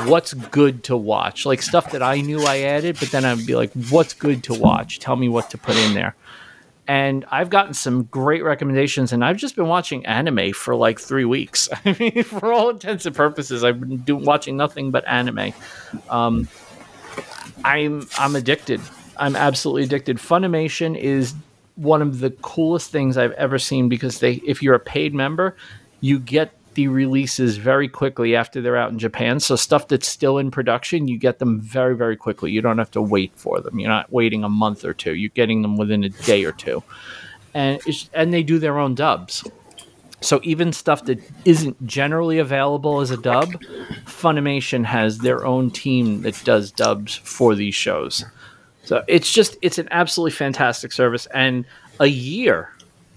what's good to watch, like stuff that I knew I added, but then I'd be like, what's good to watch? Tell me what to put in there. And I've gotten some great recommendations, and I've just been watching anime for like three weeks. I mean, for all intents and purposes, I've been doing watching nothing but anime. Um, I'm I'm addicted. I'm absolutely addicted. Funimation is one of the coolest things I've ever seen because they, if you're a paid member, you get the releases very quickly after they're out in Japan. So stuff that's still in production, you get them very, very quickly. You don't have to wait for them. You're not waiting a month or two. You're getting them within a day or two, and and they do their own dubs. So even stuff that isn't generally available as a dub, Funimation has their own team that does dubs for these shows. So it's just it's an absolutely fantastic service and a year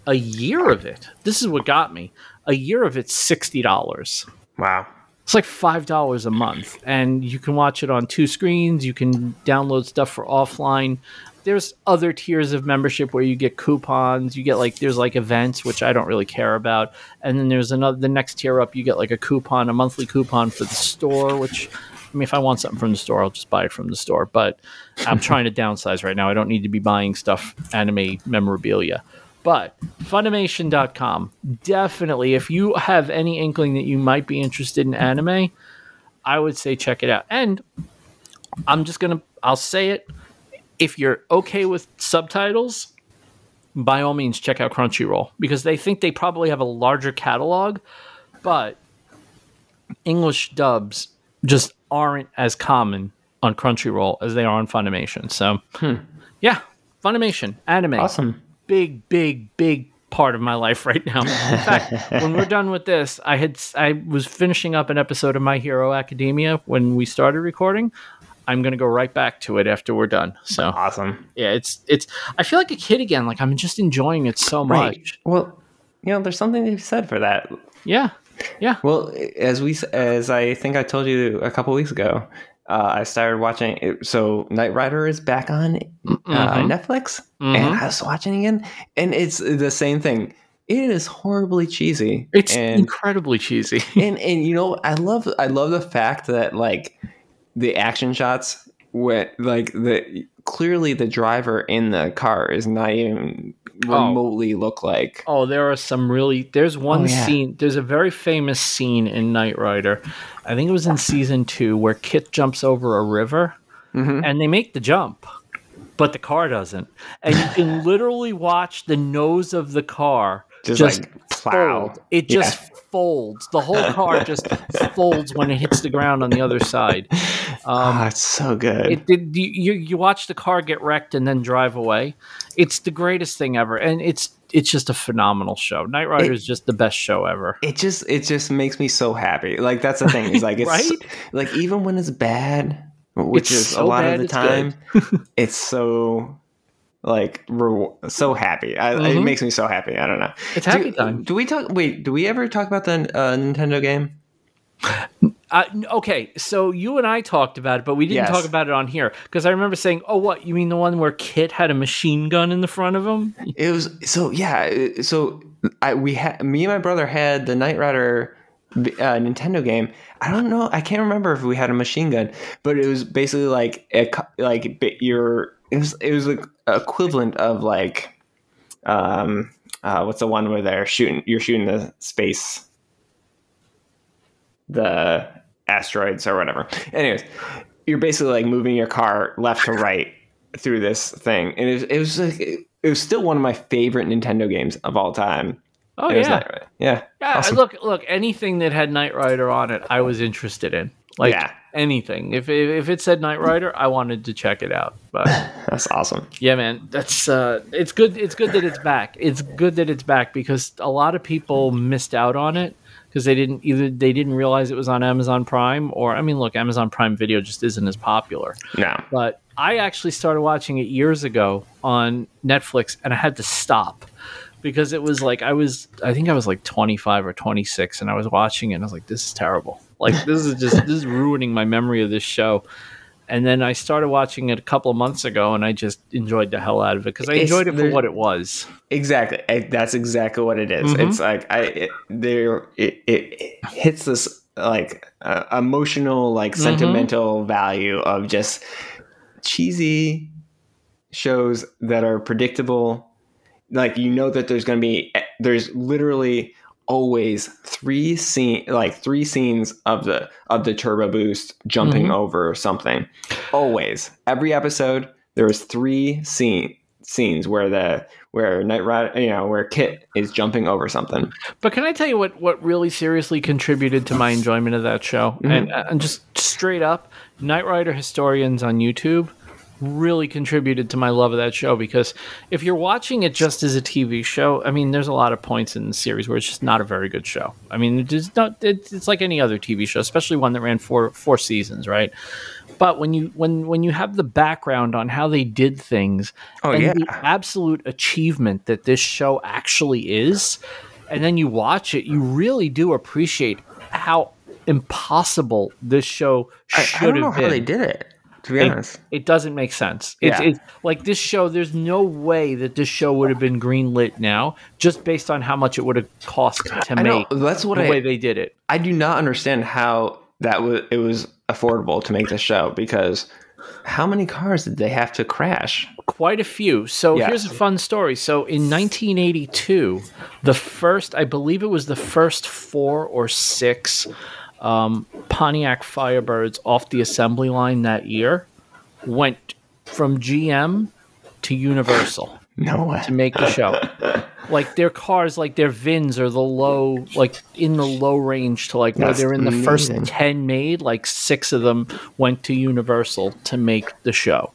a year of it. This is what got me a year of it's sixty dollars. Wow. It's like five dollars a month, and you can watch it on two screens. You can download stuff for offline. There's other tiers of membership where you get coupons. You get like there's like events which I don't really care about, and then there's another the next tier up. You get like a coupon, a monthly coupon for the store, which I mean, if I want something from the store, I'll just buy it from the store. But I'm trying to downsize right now. I don't need to be buying stuff, anime memorabilia. But Funimation.com, definitely, if you have any inkling that you might be interested in anime, I would say check it out. And I'm just going to, I'll say it. If you're okay with subtitles, by all means, check out Crunchyroll because they think they probably have a larger catalog, but English dubs just aren't as common on Crunchyroll as they are on Funimation. So, hmm. yeah, Funimation, anime. Awesome big, big, big part of my life right now. In fact, when we're done with this, I had I was finishing up an episode of My Hero Academia when we started recording. I'm gonna go right back to it after we're done. So awesome. Yeah, it's it's. I feel like a kid again. Like I'm just enjoying it so right. much. Well, you know, there's something to be said for that. Yeah, yeah. Well, as we as I think I told you a couple weeks ago, uh, I started watching. It, so Knight Rider is back on uh, mm-hmm. Netflix, mm-hmm. and I was watching again, and it's the same thing. It is horribly cheesy. It's and, incredibly cheesy. and and you know, I love I love the fact that like the action shots went like the clearly the driver in the car is not even. Remotely oh. look like. Oh, there are some really. There's one oh, yeah. scene. There's a very famous scene in Knight Rider. I think it was in season two where KITT jumps over a river, mm-hmm. and they make the jump, but the car doesn't, and you can literally watch the nose of the car just, just like plow. Fold. It just yeah. Folds. The whole car just folds when it hits the ground on the other side. Um, oh, it's so good. It did. You you watch the car get wrecked and then drive away. It's the greatest thing ever, and it's it's just a phenomenal show. Knight Rider it, is just the best show ever. It just it just makes me so happy. Like that's the thing. It's like it's right? like even when it's bad, which it's is so a lot bad, of the time, it's so like re- so happy. I, mm-hmm. It makes me so happy. I don't know. It's happy do, time. Do we talk? Wait, do we ever talk about the uh, Nintendo game? Uh, okay, so you and I talked about it, but we didn't Yes. talk about it on here because I remember saying, "Oh, what you mean the one where KITT had a machine gun in the front of him?" It was so yeah. So I we had me and my brother had the Knight Rider uh, Nintendo game. I don't know. I can't remember if we had a machine gun, but it was basically like a like your it was it was like equivalent of like um uh, what's the one where they're shooting you're shooting the space the asteroids or whatever. Anyways, you're basically like moving your car left to right through this thing, and it was, it was like it was still one of my favorite Nintendo games of all time. Oh It yeah, yeah, yeah. awesome. Look, look, anything that had Knight Rider on it, I was interested in. Like Yeah. anything. If, if if it said Knight Rider, I wanted to check it out. But That's awesome. yeah, man, that's uh, it's good. It's good that it's back. It's good that it's back because a lot of people missed out on it because they didn't either they didn't realize it was on Amazon Prime or I mean, look, Amazon Prime Video just isn't as popular. No, But I actually started watching it years ago on Netflix, and I had to stop because it was like I was I think I was like 25 or 26, and I was watching it, and I was like, this is terrible. Like this is just this is ruining my memory of this show. And then I started watching it a couple of months ago, and I just enjoyed the hell out of it because I It's- enjoyed it for what it was. exactly. I, that's exactly what it is. Mhm. It's like I it, there it, it, it hits this like uh, emotional, like Mhm. sentimental value of just cheesy shows that are predictable. Like you know that there's going to be there's literally always three scene like three scenes of the of the turbo boost jumping Mhm. over something. Always every episode there was three scene scenes where the where Knight Rider you know where KITT is jumping over something. But can I tell you what, what really seriously contributed to my enjoyment of that show? And, and just straight up, Knight Rider historians on YouTube really contributed to my love of that show because if you're watching it just as a TV show, I mean, there's a lot of points in the series where it's just not a very good show. I mean, it's not. It's, it's like any other TV show, especially one that ran four four seasons, right? But when you when when you have the background on how they did things, Oh, and yeah. the absolute achievement that this show actually is, and then you watch it, you really do appreciate how impossible this show I, should I don't know have how been. they did it. To be It- honest, It doesn't make sense. It's, Yeah. it's like this show. There's no way that this show would have been greenlit now, just based on how much it would have cost to I know make that's what the I way they did it. I do not understand how that was it was affordable to make this show because how many cars did they have to crash? Quite a few. So Yes. here's a fun story. So in 1982, the first, I believe it was the first four or six um, Pontiac Firebirds off the assembly line that year went from GM to Universal. No way. to make the show. like their cars, like their VINs are the low, like in the low range to like where they're in the first 10 made, like six of them went to Universal to make the show.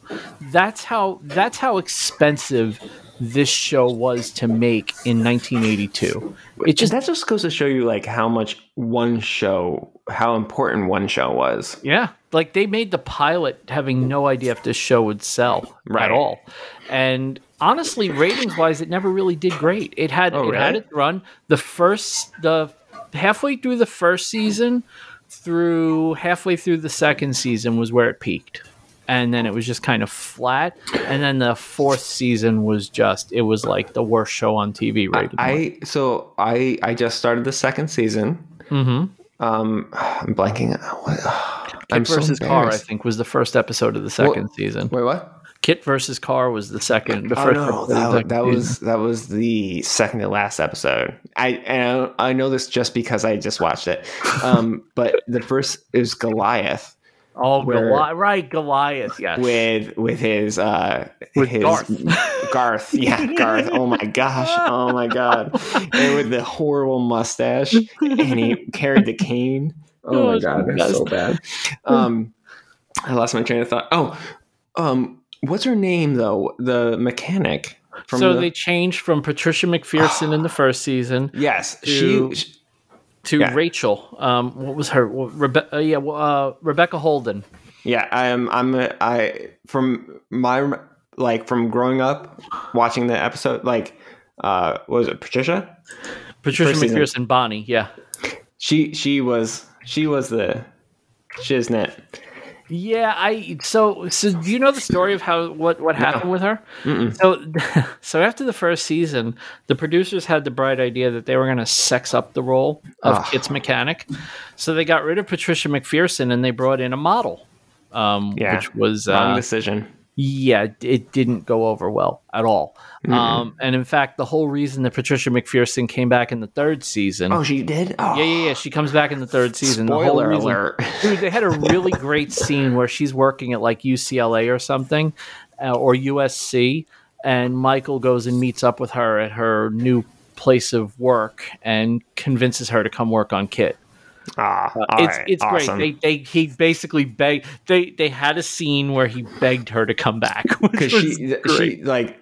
That's how that's how expensive this show was to make in 1982. It just that just goes to show you like how much one show, how important one show was. Yeah, like they made the pilot having no idea if this show would sell Right. at all. And honestly, ratings wise, it never really did great. It had Oh, it had its run. The first the halfway through the first season through halfway through the second season was where it peaked. And then it was just kind of flat. And then the fourth season was just it was like the worst show on TV rated. I so I I just started the second season. mm-hmm. Um, I'm blanking. What, I'm KITT so versus KARR, I think, was the first episode of the second season. Wait, what? KITT versus KARR was the second. The Oh first no, that, that was that was the second to last episode. I and I know this just because I just watched it. Um, but the first is Goliath oh where- Goliath, right? Goliath, yes. with with his uh With his Garth. Garth, yeah, Garth. Oh my gosh, oh my god, and with the horrible mustache, and he carried the cane. Oh my god, that's so bad. Um, I lost my train of thought. Oh, um, what's her name though? The mechanic from so the, they changed from Patricia McPherson in the first season yes, to- she. To Yeah. Rachel. Um, what was her? Rebe- uh, yeah, uh, Rebecca Holden. Yeah, I'm. I'm. a- I from my like from growing up watching the episode. Like, uh, what was it Patricia? Patricia First season. McPherson, Bonnie. Yeah, She she was she was the shiznit. Yeah, I so so do you know the story of how what what happened with her? So so after the first season, the producers had the bright idea that they were going to sex up the role of Ugh. KITT's mechanic. So they got rid of Patricia McPherson and they brought in a model. Um Yeah, which was Wrong uh, decision. yeah, it didn't go over well at all. Um and in fact, the whole reason that Patricia McPherson came back in the third season Oh, she did. Oh, Yeah, yeah, yeah. She comes back in the third season. the whole Spoiler reason- alert. Dude, they had a really great scene where she's working at like UCLA or something, uh, or USC, and Michael goes and meets up with her at her new place of work and convinces her to come work on KITT. Ah, all it's right, it's awesome. great. They, they he basically begged. They they had a scene where he begged her to come back because she great. she like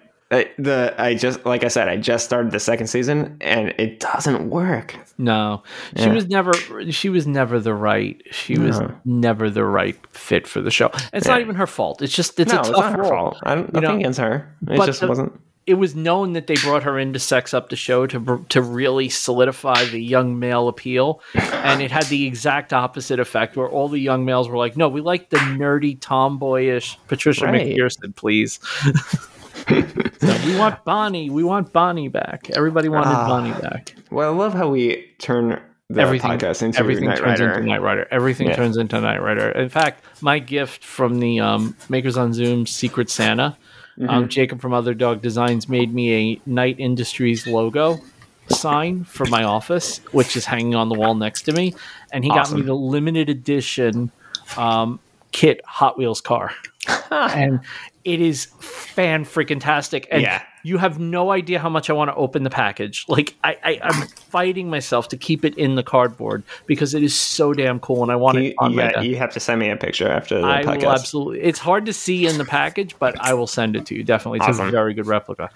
the I just like I said I just started the second season and it doesn't work. No, she Yeah. was never. She was never the right. She was never the right fit for the show. It's not even her fault. It's just it's no, a it's tough not her fault. I don't you know? nothing against her. It But just the- wasn't. It was known that they brought her in to sex up the show to to really solidify the young male appeal, and it had the exact opposite effect, where all the young males were like, "No, we like the nerdy, tomboyish Patricia Right. McPherson, please." So, we want Bonnie. We want Bonnie back. Everybody wanted Ah. Bonnie back. Well, I love how we turn the everything podcast into everything turns Rider. into Knight Rider. Everything Yeah. turns into Knight Rider. In fact, my gift from the um, Makers on Zoom Secret Santa, Mm-hmm. um, Jacob from Other Dog Designs made me a Knight Industries logo sign for my office, which is hanging on the wall next to me, and he got me the limited edition um, KITT Hot Wheels car, and it is fan freaking tastic. And Yeah. you have no idea how much I want to open the package. Like I, I, I'm fighting myself to keep it in the cardboard because it is so damn cool, and I want You, it on desk. you have to send me a picture after the I podcast. will absolutely. It's hard to see in the package, but I will send it to you. Definitely, it's a very good replica.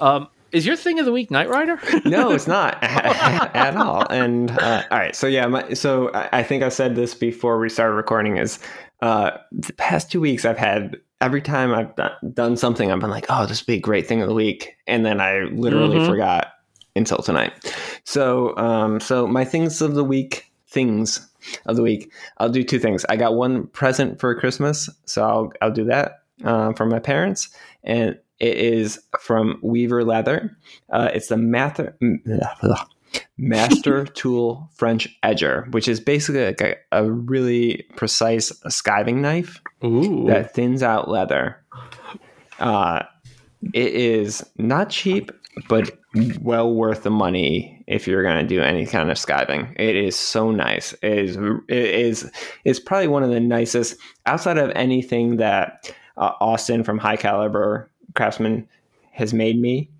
Um, is your thing of the week Knight Rider? no, it's not at all. And uh, all right, so yeah, my, so I, I think I said this before we started recording. Is uh, the past two weeks I've had every time I've done something, I've been like, oh, this would be a great thing of the week, and then I literally Mhm. forgot until tonight. So, um, so my things of the week, things of the week, I'll do two things. I got one present for Christmas, so I'll I'll do that um, from my parents, and it is from Weaver Leather. Uh, it's the Master Master Tool French Edger, which is basically like a, a really precise skiving knife Ooh, that thins out leather. Uh, it is not cheap, but well worth the money if you're going to do any kind of skiving. It is so nice. It is. It is. It's probably one of the nicest outside of anything that uh, Austin from High Caliber Craftsman has made me.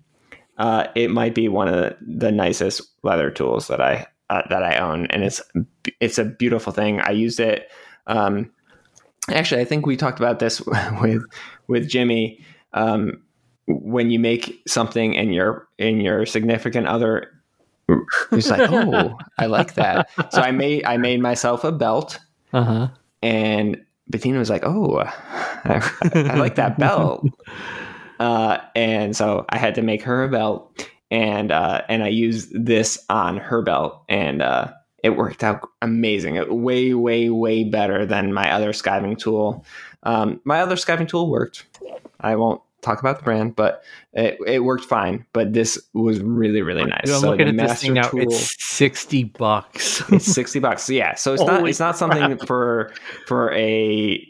Uh, it might be one of the, nicest leather tools that I uh, that I own, and it's it's a beautiful thing. I used it. Um, actually, I think we talked about this with with Jimmy. Um, when you make something and your and your significant other is like, oh, I like that. So I made I made myself a belt, uh huh. and Bettina was like, oh, I, I like that belt. Uh, and so I had to make her a belt, and uh, and I used this on her belt, and uh, it worked out amazing. It, way, way, way better than my other skiving tool. Um, my other skiving tool worked. I won't talk about the brand, but it, it worked fine. But this was really, really nice. Dude, I'm So looking the at this thing now. It's sixty bucks. it's 60 bucks yeah so it's not it's not something for for a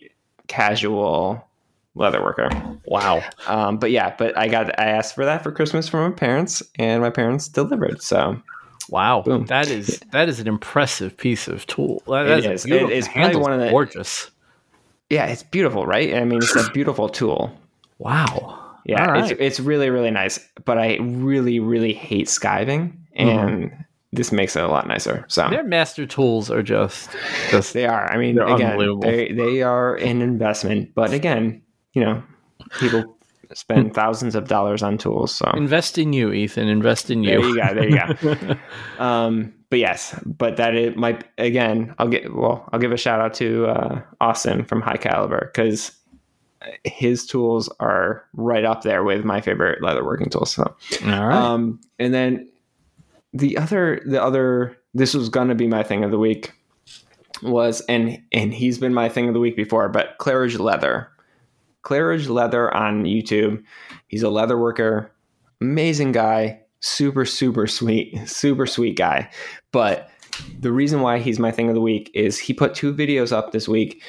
casual leather worker wow. um but yeah but i got i asked for that for christmas from my parents and my parents delivered so Wow, Boom. that is that is an impressive piece of tool. That, It is. It probably one of the- gorgeous. yeah it's beautiful right i mean it's a beautiful tool Wow. yeah All it's, it's really really nice but i really really hate skiving and this makes it a lot nicer so Their master tools are just just They are. I mean, again, they they are an investment, but again, you know, people spend thousands of dollars on tools. So invest in you, Ethan. Invest in you. there you. go. There you go. um, but yes, but that it might again. I'll get well. I'll give a shout out to uh, Austin from High Caliber because his tools are right up there with my favorite leather working tools. So All right. um, and then the other, the other, this was gonna be my thing of the week. was and and he's been my thing of the week before, but Claridge Leather. Claridge Leather on YouTube. He's a leather worker, amazing guy, super super sweet, super sweet guy. But the reason why he's my thing of the week is he put two videos up this week,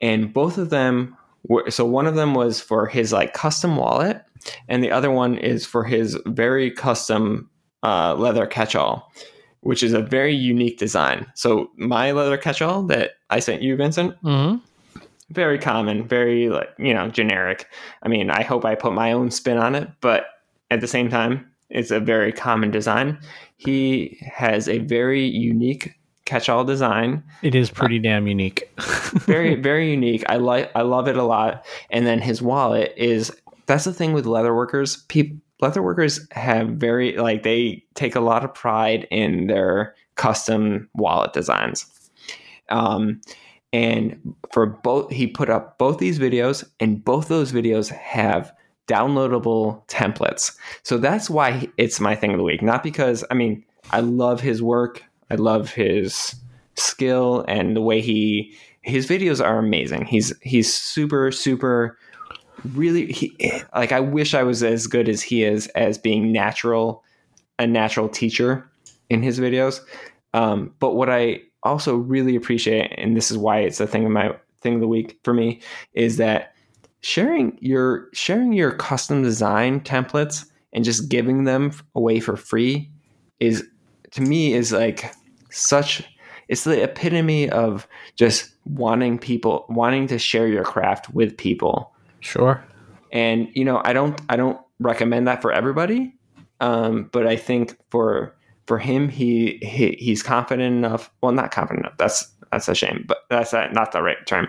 and both of them were so one of them was for his like custom wallet, and the other one is for his very custom uh, leather catch-all, which is a very unique design. So my leather catch-all that I sent you, Vincent, Mm-hmm. Very common, very like you know generic. I mean, I hope I put my own spin on it, but at the same time, it's a very common design. He has a very unique catch-all design, It is pretty damn unique. very very unique. I like I love it a lot. And then his wallet is that's the thing with leather workers. People leather workers have very like they take a lot of pride in their custom wallet designs. Um, and for both, he put up both these videos, and both those videos have downloadable templates. So that's why it's my thing of the week. Not because I mean I love his work, I love his skill, and the way he his videos are amazing. He's he's super super really he like I wish I was as good as he is as being natural a natural teacher in his videos. Um, but what I also really appreciate, and this is why it's a thing of my thing of the week for me, is that sharing your sharing your custom design templates and just giving them away for free is to me is like such it's the epitome of just wanting people wanting to share your craft with people Sure. and you know i don't i don't recommend that for everybody um, but i think for for him he, he he's confident enough. Well not confident enough. That's that's a shame but that's not the right term.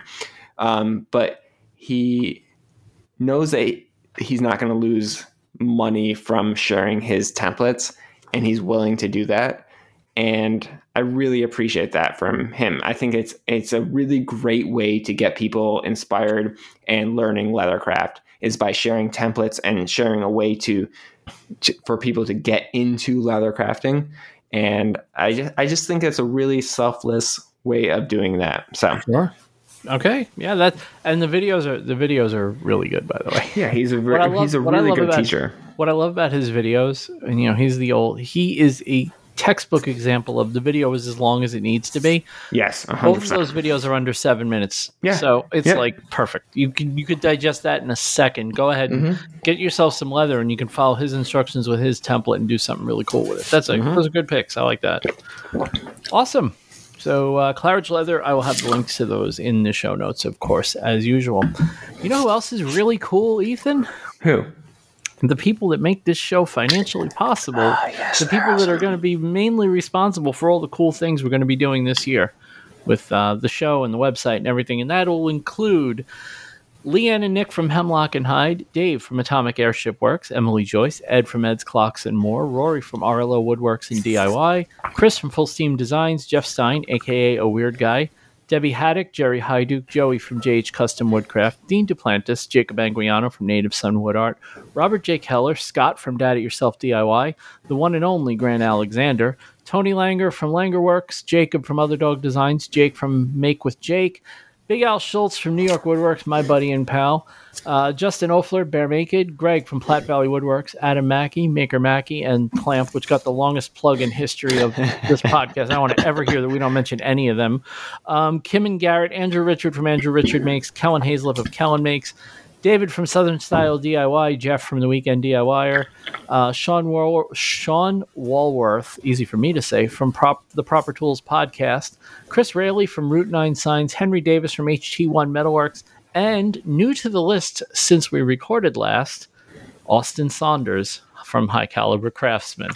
Um, but he knows that he's not going to lose money from sharing his templates and he's willing to do that. And I really appreciate that from him. I think it's it's a really great way to get people inspired and learning leathercraft is by sharing templates and sharing a way to, to for people to get into leather crafting. And I just, I just think it's a really selfless way of doing that. So Sure. Okay. Yeah. That and the videos are the videos are really good. By the way. yeah, he's a What re- love- he's a really good about- teacher. What I love about his videos, and you know, he's the old. He is a textbook example of the video is as long as it needs to be. Yes, Both 100%. of those videos are under seven minutes. Yeah. So it's Yeah. like perfect. You can you could digest that in a second. Go ahead and Mm-hmm. get yourself some leather, and you can follow his instructions with his template and do something really cool with it. That's a Mm-hmm. those are good picks. I like that. Awesome. So uh, Claridge Leather, I will have the links to those in the show notes, of course, as usual. You know who else is really cool, Ethan? Who? The people that make this show financially possible, the people that are going to be mainly responsible for all the cool things we're going to be doing this year with uh, the show and the website and everything. And that will include Leanne and Nick from Hemlock and Hyde, Dave from Atomic Airship Works, Emily Joyce, Ed from Ed's Clocks and More, Rory from RLO Woodworks and DIY, Chris from Full Steam Designs, Jeff Stein, aka A Weird Guy, Debbie Haddock, Jerry Hyduke, Joey from JH Custom Woodcraft, Dean Duplantis, Jacob Anguiano from Native Sun Wood Art, Robert J. Keller, Scott from Dad It Yourself DIY, the one and only Grant Alexander, Tony Langer from Langer Works, Jacob from Other Dog Designs, Jake from Make with Jake, Big Al Schultz from New York Woodworks, my buddy and pal, uh, Justin Ofler, Bear Naked, Greg from Platte Valley Woodworks, Adam Mackey, Maker Mackey, and Clamp, which got the longest plug in history of this podcast. I don't want to ever hear that we don't mention any of them. Um, Kim and Garrett, Andrew Richard from Andrew Richard Makes, Kellen Hazlip of Kellen Makes, David from Southern Style DIY, Jeff from The Weekend DIYer, uh, Sean, Wal- Sean Walworth, easy for me to say, from Prop- the Proper Tools podcast, Chris Rayleigh from Route 9 Signs, Henry Davis from HT1 Metalworks, and new to the list since we recorded last, Austin Saunders from High Caliber Craftsman.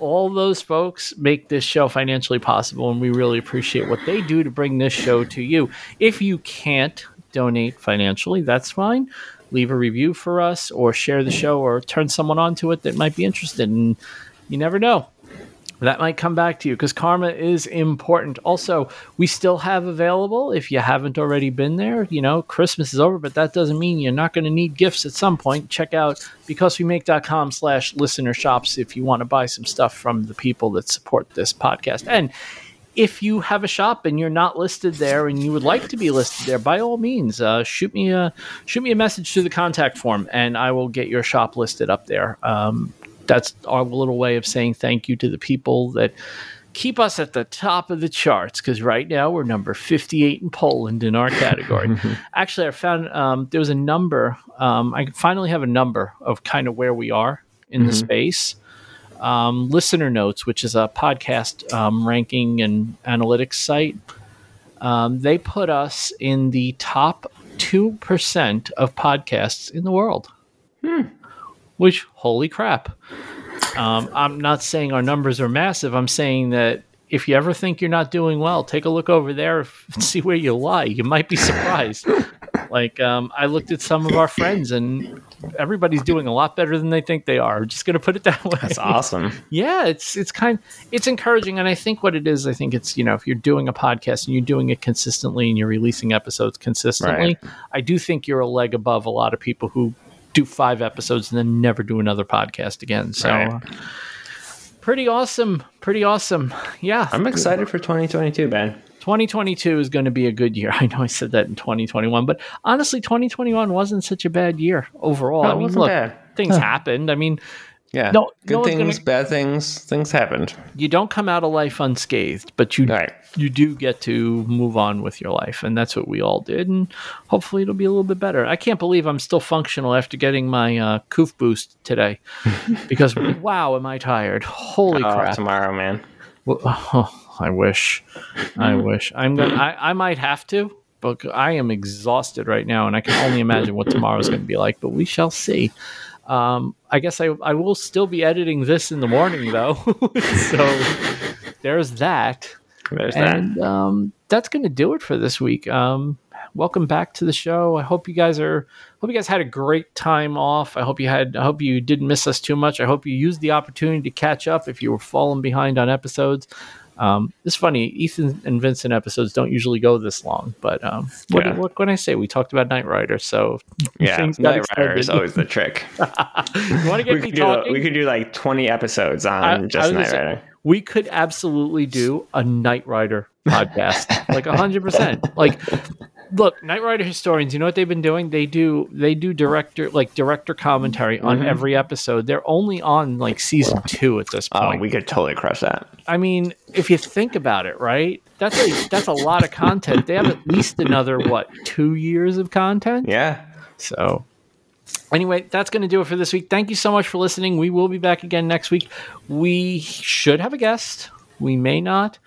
All those folks make this show financially possible, and we really appreciate what they do to bring this show to you. If you can't donate financially, that's fine. Leave a review for us, or share the show, or turn someone on to it that might be interested. And you never know that might come back to you because karma is important. Also, we still have available if you haven't already been there. You know, Christmas is over, but that doesn't mean you're not going to need gifts at some point. Check out becausewemake.com slash listener shops if you want to buy some stuff from the people that support this podcast. And if you have a shop and you're not listed there and you would like to be listed there, by all means, uh, shoot me a shoot me a message through the contact form, and I will get your shop listed up there. Um, that's our little way of saying thank you to the people that keep us at the top of the charts because right now we're number 58 in Poland in our category. Actually, I found um, there was a number. Um, I finally have a number of kind of where we are in the space. Um, Listen Notes, which is a podcast um, ranking and analytics site, um, they put us in the top 2% of podcasts in the world. Which, holy crap. Um, I'm not saying our numbers are massive. I'm saying that if you ever think you're not doing well, take a look over there and see where you lie. You might be surprised. like um, I looked at some of our friends, and everybody's doing a lot better than they think they are. Just gonna put it that way. That's awesome. Yeah, it's it's kind it's encouraging, and I think what it is, I think it's you know if you're doing a podcast and you're doing it consistently and you're releasing episodes consistently, I do think you're a leg above a lot of people who do five episodes and then never do another podcast again. So. Right. Pretty awesome. Pretty awesome. Yeah. I'm excited for 2022, Ben. 2022 is going to be a good year. I know I said that in 2021, but honestly, 2021 wasn't such a bad year overall. No, it I mean, wasn't look, bad. things happened. I mean, Yeah. No- Good no things, gonna- bad things, things happened. you don't come out of life unscathed, but you Right. you do get to move on with your life, and that's what we all did. And hopefully, it'll be a little bit better. I can't believe I'm still functional after getting my uh, Koof boost today, because wow, am I tired? Holy Oh, crap! tomorrow, man. Well, oh, I wish. I wish. I'm gonna. I, I might have to, but I am exhausted right now, and I can only imagine what tomorrow's going to be like. But we shall see. Um, I guess I I will still be editing this in the morning though, so there's that. There's that. Um, that's going to do it for this week. Um, welcome back to the show. I hope you guys are. Hope you guys had a great time off. I hope you had. I hope you didn't miss us too much. I hope you used the opportunity to catch up if you were falling behind on episodes. Um, it's funny. Ethan and Vincent episodes don't usually go this long, but um, what, Yeah. what can I say? We talked about Knight Rider, so Yeah, Knight Rider is always the trick. you want to get we me could, do, talking? we could do like 20 episodes on I- I just gonna Knight say, Rider. we could absolutely do a Knight Rider podcast, like hundred percent. Like, look, Knight Rider historians, you know what they've been doing? They do they do director like director commentary on Mhm. every episode. They're only on like season two at this point. Oh, point. we could totally crush that. I mean, if you think about it, right? That's a that's a lot of content. They have at least another what two years of content. Yeah. So, anyway, that's going to do it for this week. Thank you so much for listening. We will be back again next week. We should have a guest. We may not.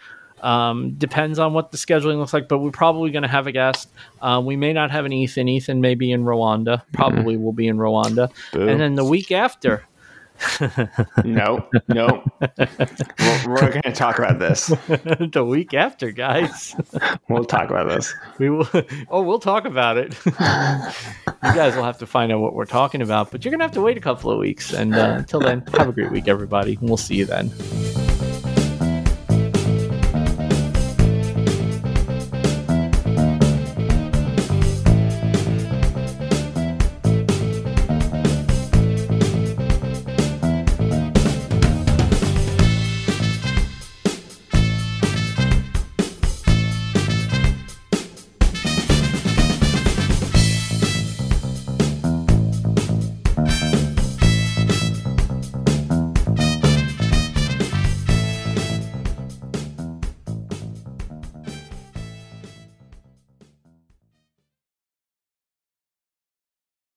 Um, depends on what the scheduling looks like, but we're probably going to have a guest. Uh, we may not have an Ethan. Ethan may be in Rwanda. Probably will be in Rwanda. Boo. And then the week after, No, no. we're we're going to talk about this. the week after, guys, We'll talk about this. we will. Oh, we'll talk about it. you guys will have to find out what we're talking about, but you're going to have to wait a couple of weeks. And uh, until then, have a great week, everybody. And we'll see you then.